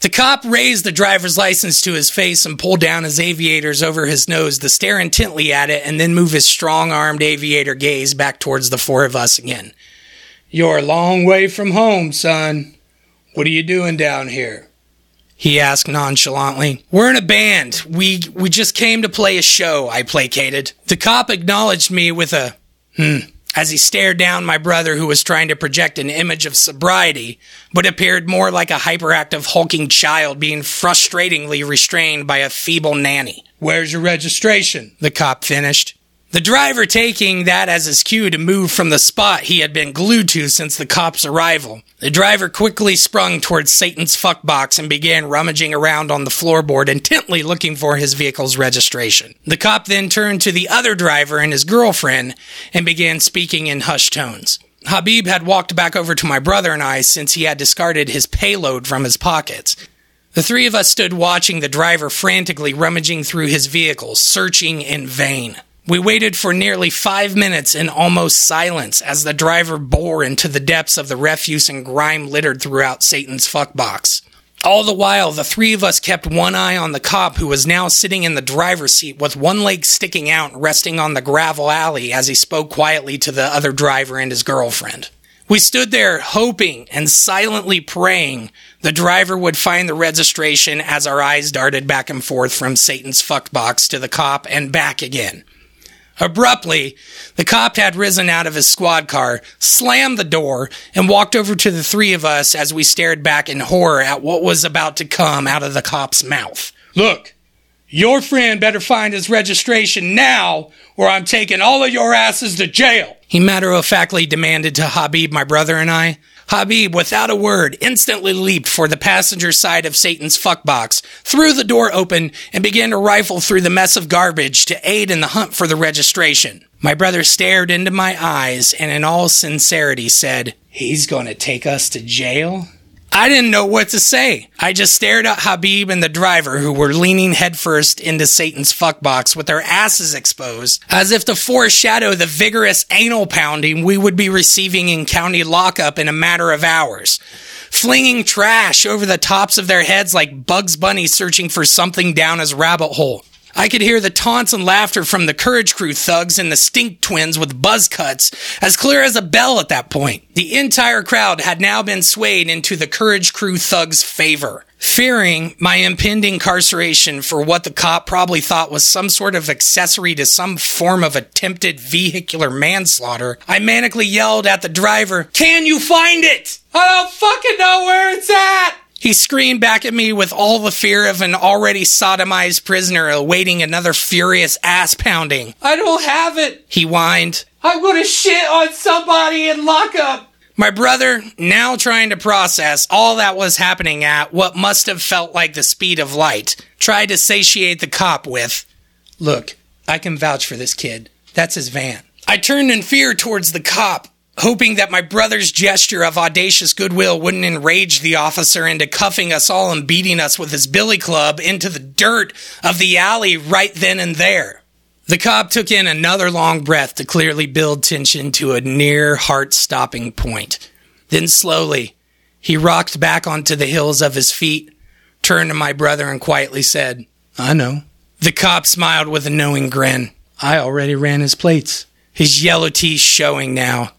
The cop raised the driver's license to his face and pulled down his aviators over his nose to stare intently at it and then move his strong armed aviator gaze back towards the four of us again. You're a long way from home, son. What are you doing down here? He asked nonchalantly. We're in a band. We we just came to play a show, I placated. The cop acknowledged me with a hmm as he stared down my brother who was trying to project an image of sobriety, but appeared more like a hyperactive hulking child being frustratingly restrained by a feeble nanny. Where's your registration? The cop finished. The driver taking that as his cue to move from the spot he had been glued to since the cop's arrival. The driver quickly sprung towards Satan's fuck box and began rummaging around on the floorboard, intently looking for his vehicle's registration. The cop then turned to the other driver and his girlfriend and began speaking in hushed tones. Habib had walked back over to my brother and I since he had discarded his payload from his pockets. The three of us stood watching the driver frantically rummaging through his vehicle, searching in vain. We waited for nearly five minutes in almost silence as the driver bore into the depths of the refuse and grime littered throughout Satan's fuck box. All the while, the three of us kept one eye on the cop who was now sitting in the driver's seat with one leg sticking out resting on the gravel alley as he spoke quietly to the other driver and his girlfriend. We stood there hoping and silently praying the driver would find the registration as our eyes darted back and forth from Satan's fuck box to the cop and back again. Abruptly, the cop had risen out of his squad car, slammed the door, and walked over to the three of us as we stared back in horror at what was about to come out of the cop's mouth. Look, your friend better find his registration now, or I'm taking all of your asses to jail. He matter of factly demanded to Habib, my brother, and I. Habib, without a word, instantly leaped for the passenger side of Satan's fuckbox, threw the door open, and began to rifle through the mess of garbage to aid in the hunt for the registration. My brother stared into my eyes and in all sincerity said, He's gonna take us to jail? I didn't know what to say. I just stared at Habib and the driver, who were leaning headfirst into Satan's fuckbox with their asses exposed, as if to foreshadow the vigorous anal pounding we would be receiving in county lockup in a matter of hours. Flinging trash over the tops of their heads like Bugs Bunny searching for something down his rabbit hole. I could hear the taunts and laughter from the Courage Crew thugs and the Stink Twins with buzz cuts as clear as a bell at that point. The entire crowd had now been swayed into the Courage Crew thugs' favor. Fearing my impending incarceration for what the cop probably thought was some sort of accessory to some form of attempted vehicular manslaughter, I manically yelled at the driver, Can you find it? I don't fucking know where it's at! He screamed back at me with all the fear of an already sodomized prisoner awaiting another furious ass pounding. I don't have it, he whined. I'm gonna shit on somebody in lockup. My brother, now trying to process all that was happening at what must have felt like the speed of light, tried to satiate the cop with, Look, I can vouch for this kid. That's his van. I turned in fear towards the cop, hoping that my brother's gesture of audacious goodwill wouldn't enrage the officer into cuffing us all and beating us with his billy club into the dirt of the alley right then and there. The cop took in another long breath to clearly build tension to a near heart stopping point. Then slowly, he rocked back onto the heels of his feet, turned to my brother, and quietly said, I know. The cop smiled with a knowing grin. I already ran his plates. His yellow teeth showing now.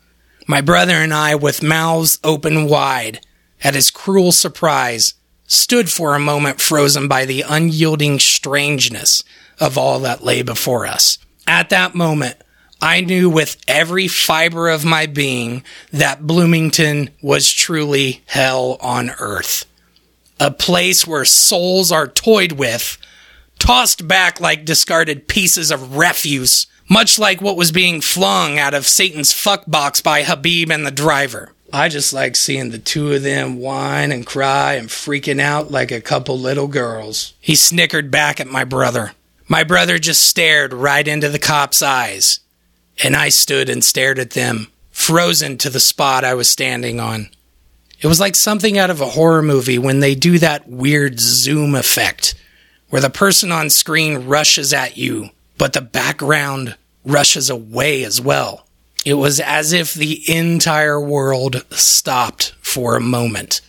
My brother and I, with mouths open wide at his cruel surprise, stood for a moment frozen by the unyielding strangeness of all that lay before us. At that moment, I knew with every fiber of my being that Bloomington was truly hell on earth. A place where souls are toyed with, tossed back like discarded pieces of refuse, much like what was being flung out of Satan's fuck box by Habib and the driver. I just like seeing the two of them whine and cry and freaking out like a couple little girls. He snickered back at my brother. My brother just stared right into the cop's eyes, and I stood and stared at them, frozen to the spot I was standing on. It was like something out of a horror movie when they do that weird zoom effect, where the person on screen rushes at you, but the background rushes away as well. It was as if the entire world stopped for a moment,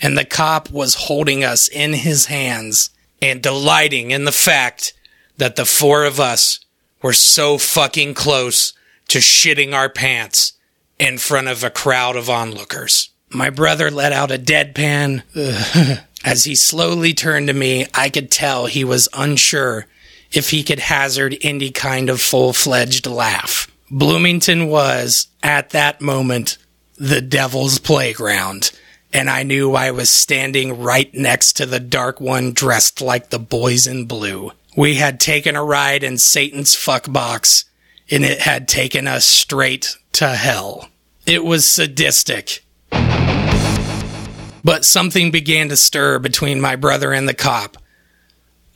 and the cop was holding us in his hands and delighting in the fact that the four of us were so fucking close to shitting our pants in front of a crowd of onlookers. My brother let out a deadpan. As he slowly turned to me, I could tell he was unsure if he could hazard any kind of full fledged laugh. Bloomington was, at that moment, the devil's playground, and I knew I was standing right next to the dark one dressed like the boys in blue. We had taken a ride in Satan's fuck box, and it had taken us straight to hell. It was sadistic. But something began to stir between my brother and the cop.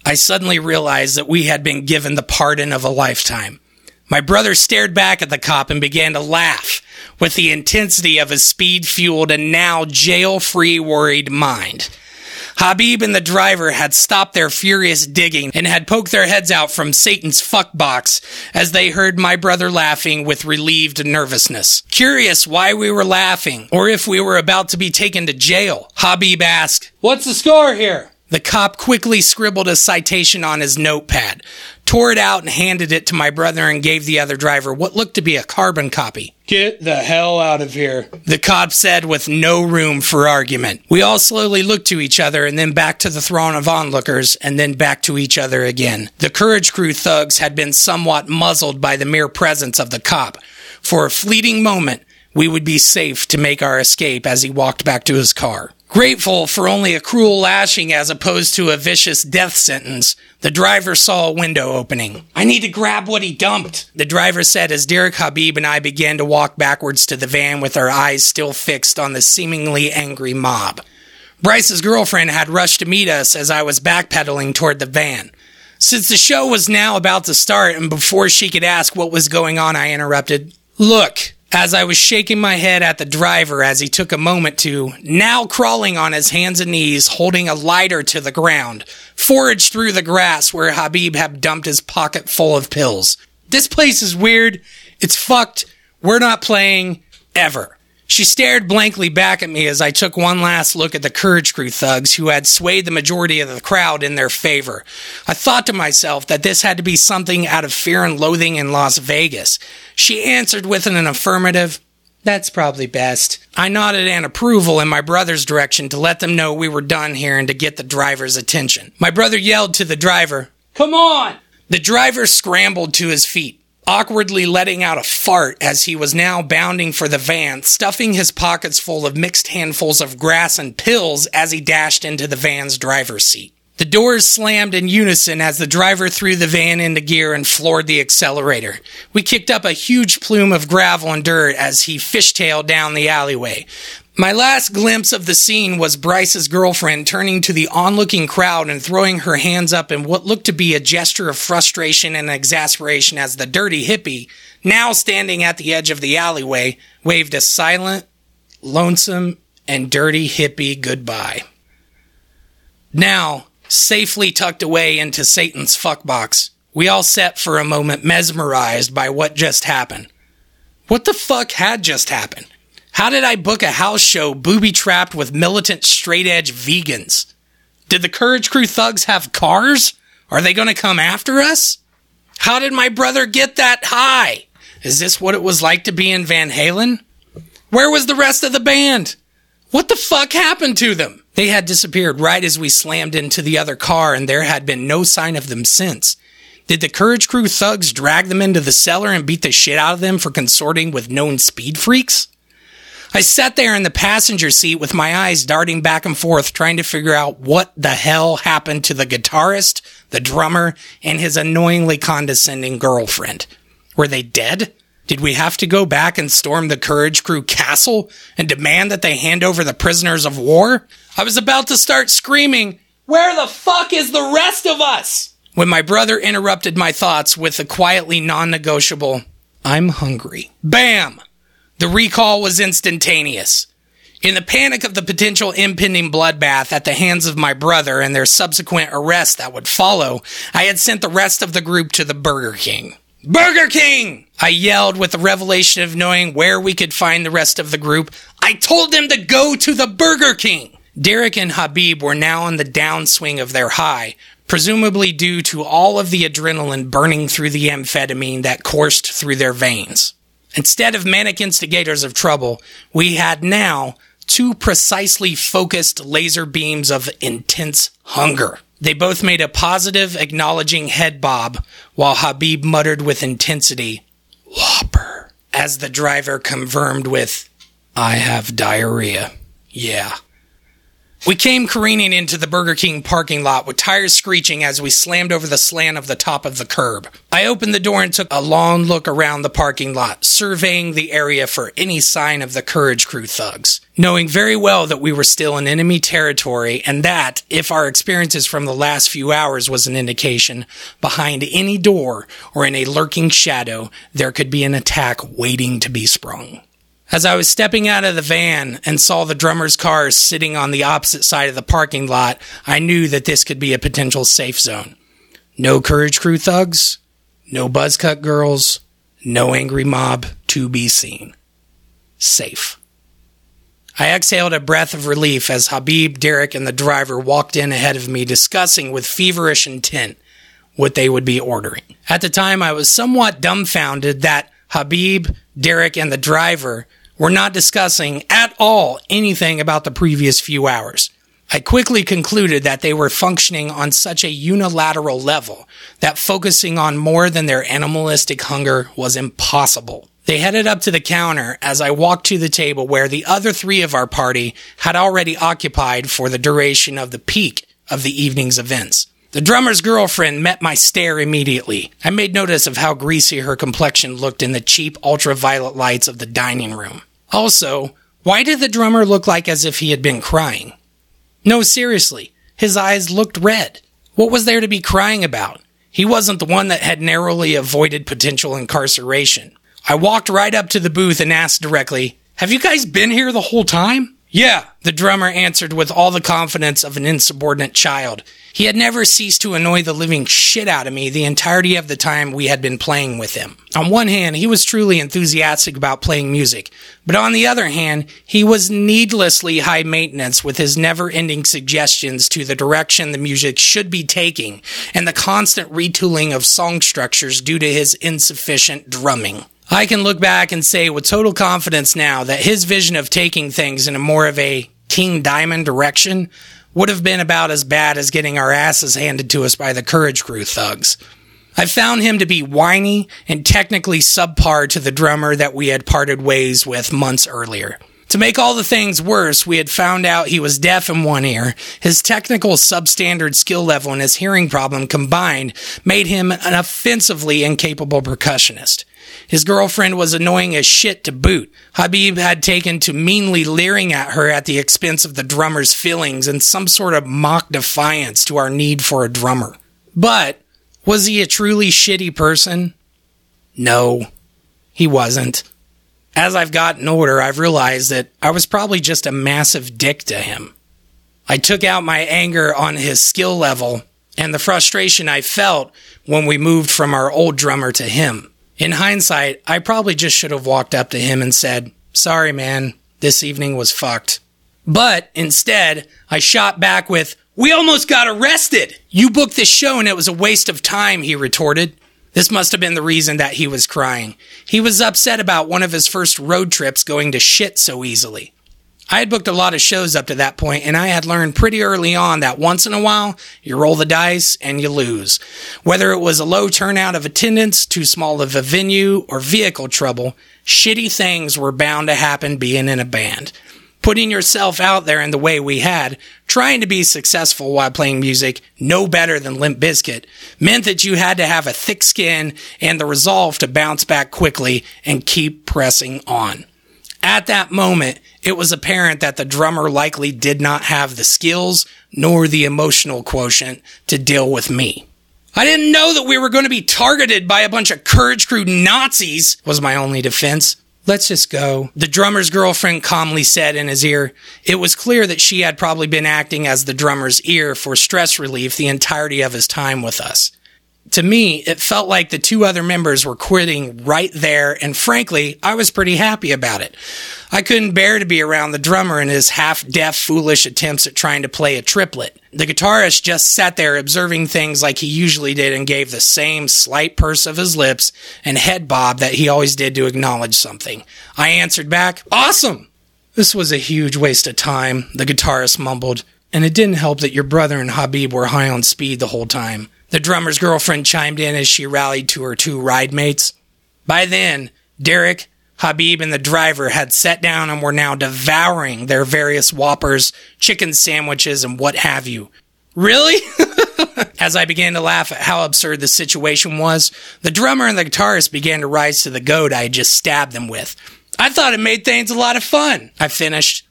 I suddenly realized that we had been given the pardon of a lifetime. My brother stared back at the cop and began to laugh with the intensity of his speed fueled and now jail free worried mind. Habib and the driver had stopped their furious digging and had poked their heads out from Satan's fuck box as they heard my brother laughing with relieved nervousness. Curious why we were laughing or if we were about to be taken to jail, Habib asked, What's the score here? The cop quickly scribbled a citation on his notepad, tore it out, and handed it to my brother and gave the other driver what looked to be a carbon copy. Get the hell out of here, the cop said with no room for argument. We all slowly looked to each other and then back to the throng of onlookers and then back to each other again. The Courage Crew thugs had been somewhat muzzled by the mere presence of the cop. For a fleeting moment, we would be safe to make our escape as he walked back to his car. Grateful for only a cruel lashing as opposed to a vicious death sentence, the driver saw a window opening. I need to grab what he dumped, the driver said as Derek Habib and I began to walk backwards to the van with our eyes still fixed on the seemingly angry mob. Bryce's girlfriend had rushed to meet us as I was backpedaling toward the van. Since the show was now about to start and before she could ask what was going on, I interrupted. Look, As I was shaking my head at the driver as he took a moment to, now crawling on his hands and knees, holding a lighter to the ground, forage through the grass where Habib had dumped his pocket full of pills. This place is weird. It's fucked. We're not playing ever. She stared blankly back at me as I took one last look at the Courage Crew thugs who had swayed the majority of the crowd in their favor. I thought to myself that this had to be something out of fear and loathing in Las Vegas. She answered with an affirmative. That's probably best. I nodded in approval in my brother's direction to let them know we were done here and to get the driver's attention. My brother yelled to the driver, Come on! The driver scrambled to his feet awkwardly letting out a fart as he was now bounding for the van, stuffing his pockets full of mixed handfuls of grass and pills as he dashed into the van's driver's seat. The doors slammed in unison as the driver threw the van into gear and floored the accelerator. We kicked up a huge plume of gravel and dirt as he fishtailed down the alleyway. My last glimpse of the scene was Bryce's girlfriend turning to the onlooking crowd and throwing her hands up in what looked to be a gesture of frustration and exasperation as the dirty hippie, now standing at the edge of the alleyway, waved a silent, lonesome, and dirty hippie goodbye. Now, safely tucked away into Satan's fuckbox, we all sat for a moment mesmerized by what just happened. What the fuck had just happened? How did I book a house show booby trapped with militant straight edge vegans? Did the Courage Crew thugs have cars? Are they going to come after us? How did my brother get that high? Is this what it was like to be in Van Halen? Where was the rest of the band? What the fuck happened to them? They had disappeared right as we slammed into the other car, and there had been no sign of them since. Did the Courage Crew thugs drag them into the cellar and beat the shit out of them for consorting with known speed freaks? I sat there in the passenger seat with my eyes darting back and forth, trying to figure out what the hell happened to the guitarist, the drummer, and his annoyingly condescending girlfriend. Were they dead? Did we have to go back and storm the Courage Crew castle and demand that they hand over the prisoners of war? I was about to start screaming, Where the fuck is the rest of us? When my brother interrupted my thoughts with a quietly non negotiable, I'm hungry. Bam! The recall was instantaneous. In the panic of the potential impending bloodbath at the hands of my brother and their subsequent arrest that would follow, I had sent the rest of the group to the Burger King. Burger King! I yelled with the revelation of knowing where we could find the rest of the group. I told them to go to the Burger King! Derek and Habib were now on the downswing of their high, presumably due to all of the adrenaline burning through the amphetamine that coursed through their veins. Instead of manic instigators of trouble, we had now two precisely focused laser beams of intense hunger. They both made a positive, acknowledging head bob, while Habib muttered with intensity, Whopper, as the driver confirmed with, I have diarrhea. Yeah. We came careening into the Burger King parking lot with tires screeching as we slammed over the slant of the top of the curb. I opened the door and took a long look around the parking lot, surveying the area for any sign of the Courage Crew thugs, knowing very well that we were still in enemy territory and that, if our experiences from the last few hours was an indication, behind any door or in a lurking shadow, there could be an attack waiting to be sprung. As I was stepping out of the van and saw the drummer's car sitting on the opposite side of the parking lot, I knew that this could be a potential safe zone. No Courage Crew thugs, no buzzcut girls, no angry mob to be seen. Safe. I exhaled a breath of relief as Habib, Derek, and the driver walked in ahead of me, discussing with feverish intent what they would be ordering. At the time, I was somewhat dumbfounded that Habib, Derek, and the driver were not discussing at all anything about the previous few hours. I quickly concluded that they were functioning on such a unilateral level that focusing on more than their animalistic hunger was impossible. They headed up to the counter as I walked to the table where the other three of our party had already occupied for the duration of the peak of the evening's events. The drummer's girlfriend met my stare immediately. I made notice of how greasy her complexion looked in the cheap ultraviolet lights of the dining room. Also, why did the drummer look like as if he had been crying? No, seriously, his eyes looked red. What was there to be crying about? He wasn't the one that had narrowly avoided potential incarceration. I walked right up to the booth and asked directly, Have you guys been here the whole time? Yeah, the drummer answered with all the confidence of an insubordinate child. He had never ceased to annoy the living shit out of me the entirety of the time we had been playing with him. On one hand, he was truly enthusiastic about playing music, but on the other hand, he was needlessly high maintenance with his never ending suggestions to the direction the music should be taking and the constant retooling of song structures due to his insufficient drumming. I can look back and say with total confidence now that his vision of taking things in a more of a King Diamond direction would have been about as bad as getting our asses handed to us by the Courage Crew thugs. I found him to be whiny and technically subpar to the drummer that we had parted ways with months earlier. To make all the things worse, we had found out he was deaf in one ear. His technical substandard skill level and his hearing problem combined made him an offensively incapable percussionist. His girlfriend was annoying as shit to boot. Habib had taken to meanly leering at her at the expense of the drummer's feelings and some sort of mock defiance to our need for a drummer. But was he a truly shitty person? No, he wasn't. As I've gotten older, I've realized that I was probably just a massive dick to him. I took out my anger on his skill level and the frustration I felt when we moved from our old drummer to him. In hindsight, I probably just should have walked up to him and said, Sorry, man, this evening was fucked. But instead, I shot back with, We almost got arrested! You booked this show and it was a waste of time, he retorted. This must have been the reason that he was crying. He was upset about one of his first road trips going to shit so easily. I had booked a lot of shows up to that point, and I had learned pretty early on that once in a while, you roll the dice and you lose. Whether it was a low turnout of attendance, too small of a venue, or vehicle trouble, shitty things were bound to happen being in a band. Putting yourself out there in the way we had, trying to be successful while playing music, no better than Limp Bizkit, meant that you had to have a thick skin and the resolve to bounce back quickly and keep pressing on. At that moment, it was apparent that the drummer likely did not have the skills nor the emotional quotient to deal with me. I didn't know that we were going to be targeted by a bunch of Courage Crew Nazis, was my only defense. Let's just go. The drummer's girlfriend calmly said in his ear. It was clear that she had probably been acting as the drummer's ear for stress relief the entirety of his time with us. To me, it felt like the two other members were quitting right there, and frankly, I was pretty happy about it. I couldn't bear to be around the drummer in his half deaf, foolish attempts at trying to play a triplet. The guitarist just sat there observing things like he usually did and gave the same slight purse of his lips and head bob that he always did to acknowledge something. I answered back, Awesome! This was a huge waste of time, the guitarist mumbled, and it didn't help that your brother and Habib were high on speed the whole time. The drummer's girlfriend chimed in as she rallied to her two ride mates. By then, Derek, Habib, and the driver had sat down and were now devouring their various whoppers, chicken sandwiches, and what have you. Really? As I began to laugh at how absurd the situation was, the drummer and the guitarist began to rise to the goat I had just stabbed them with. I thought it made things a lot of fun, I finished.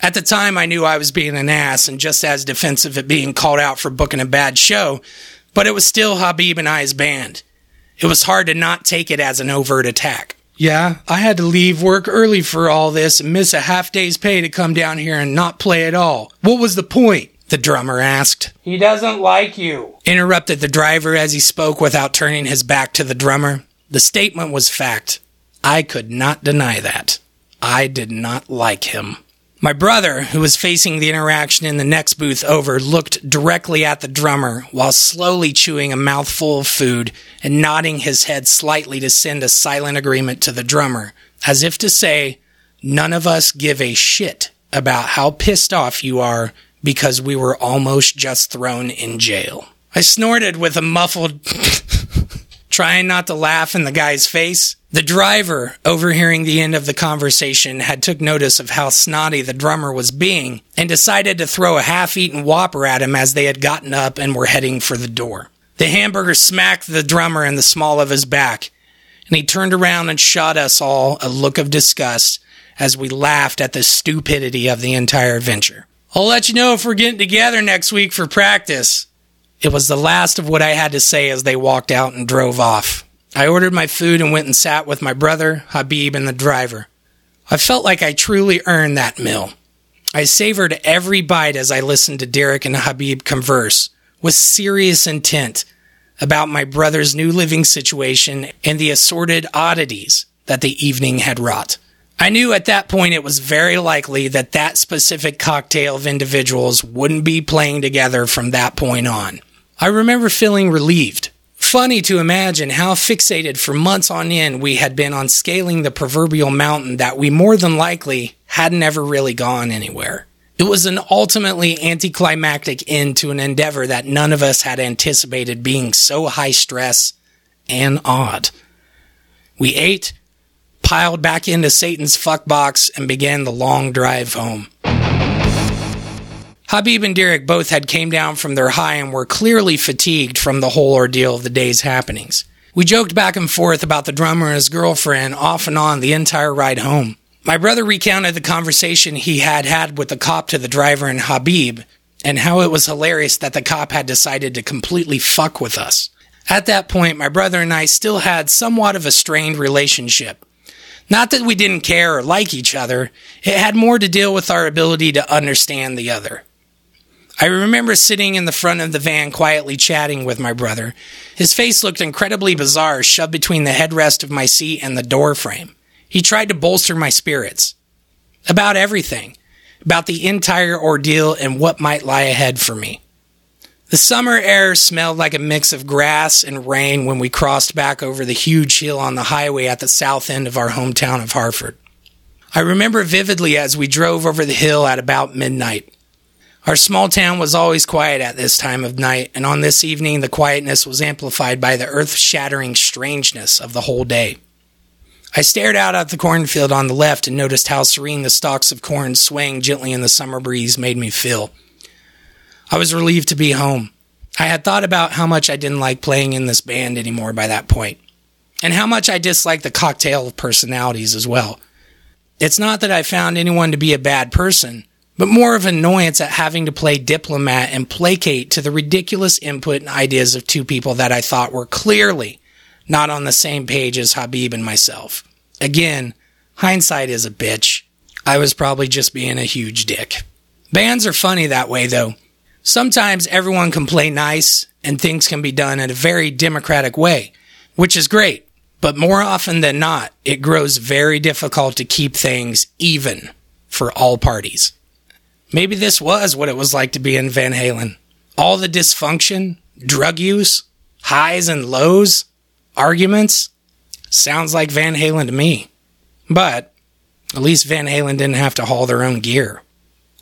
At the time, I knew I was being an ass and just as defensive at being called out for booking a bad show, but it was still Habib and I's band. It was hard to not take it as an overt attack. Yeah, I had to leave work early for all this and miss a half day's pay to come down here and not play at all. What was the point? The drummer asked. He doesn't like you, interrupted the driver as he spoke without turning his back to the drummer. The statement was fact. I could not deny that. I did not like him. My brother, who was facing the interaction in the next booth over, looked directly at the drummer while slowly chewing a mouthful of food and nodding his head slightly to send a silent agreement to the drummer, as if to say, None of us give a shit about how pissed off you are because we were almost just thrown in jail. I snorted with a muffled, trying not to laugh in the guy's face. The driver, overhearing the end of the conversation, had took notice of how snotty the drummer was being and decided to throw a half-eaten whopper at him as they had gotten up and were heading for the door. The hamburger smacked the drummer in the small of his back, and he turned around and shot us all a look of disgust as we laughed at the stupidity of the entire venture. I'll let you know if we're getting together next week for practice. It was the last of what I had to say as they walked out and drove off. I ordered my food and went and sat with my brother, Habib, and the driver. I felt like I truly earned that meal. I savored every bite as I listened to Derek and Habib converse with serious intent about my brother's new living situation and the assorted oddities that the evening had wrought. I knew at that point it was very likely that that specific cocktail of individuals wouldn't be playing together from that point on. I remember feeling relieved. Funny to imagine how fixated for months on end we had been on scaling the proverbial mountain that we more than likely hadn't ever really gone anywhere. It was an ultimately anticlimactic end to an endeavor that none of us had anticipated being so high stress and odd. We ate, piled back into Satan's fuck box, and began the long drive home. Habib and Derek both had came down from their high and were clearly fatigued from the whole ordeal of the day's happenings. We joked back and forth about the drummer and his girlfriend off and on the entire ride home. My brother recounted the conversation he had had with the cop to the driver and Habib, and how it was hilarious that the cop had decided to completely fuck with us. At that point, my brother and I still had somewhat of a strained relationship. Not that we didn't care or like each other, it had more to deal with our ability to understand the other. I remember sitting in the front of the van quietly chatting with my brother. His face looked incredibly bizarre, shoved between the headrest of my seat and the door frame. He tried to bolster my spirits. About everything. About the entire ordeal and what might lie ahead for me. The summer air smelled like a mix of grass and rain when we crossed back over the huge hill on the highway at the south end of our hometown of Harford. I remember vividly as we drove over the hill at about midnight. Our small town was always quiet at this time of night, and on this evening the quietness was amplified by the earth shattering strangeness of the whole day. I stared out at the cornfield on the left and noticed how serene the stalks of corn swaying gently in the summer breeze made me feel. I was relieved to be home. I had thought about how much I didn't like playing in this band anymore by that point, and how much I disliked the cocktail of personalities as well. It's not that I found anyone to be a bad person but more of annoyance at having to play diplomat and placate to the ridiculous input and ideas of two people that I thought were clearly not on the same page as Habib and myself. Again, hindsight is a bitch. I was probably just being a huge dick. Bands are funny that way, though. Sometimes everyone can play nice and things can be done in a very democratic way, which is great. But more often than not, it grows very difficult to keep things even for all parties. Maybe this was what it was like to be in Van Halen. All the dysfunction, drug use, highs and lows, arguments. Sounds like Van Halen to me. But at least Van Halen didn't have to haul their own gear.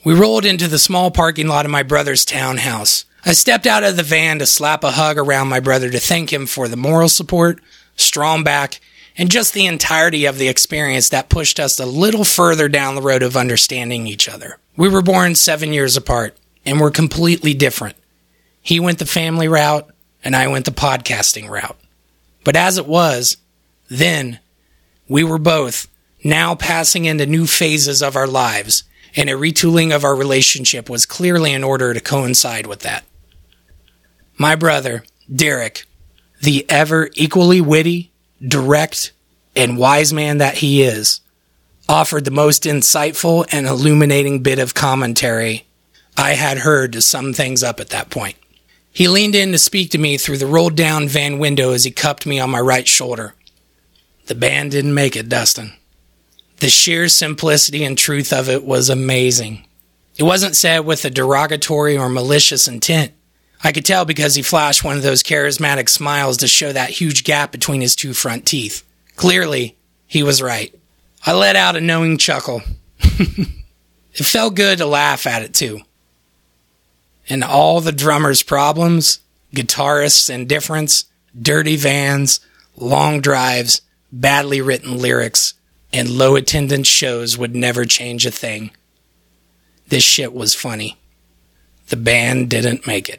We rolled into the small parking lot of my brother's townhouse. I stepped out of the van to slap a hug around my brother to thank him for the moral support, strong back, and just the entirety of the experience that pushed us a little further down the road of understanding each other. We were born seven years apart and we're completely different. He went the family route and I went the podcasting route. But as it was, then we were both now passing into new phases of our lives and a retooling of our relationship was clearly in order to coincide with that. My brother, Derek, the ever equally witty, direct, and wise man that he is, offered the most insightful and illuminating bit of commentary I had heard to sum things up at that point. He leaned in to speak to me through the rolled down van window as he cupped me on my right shoulder. The band didn't make it, Dustin. The sheer simplicity and truth of it was amazing. It wasn't said with a derogatory or malicious intent. I could tell because he flashed one of those charismatic smiles to show that huge gap between his two front teeth. Clearly, he was right. I let out a knowing chuckle. it felt good to laugh at it too. And all the drummer's problems, guitarists' indifference, dirty vans, long drives, badly written lyrics, and low attendance shows would never change a thing. This shit was funny. The band didn't make it.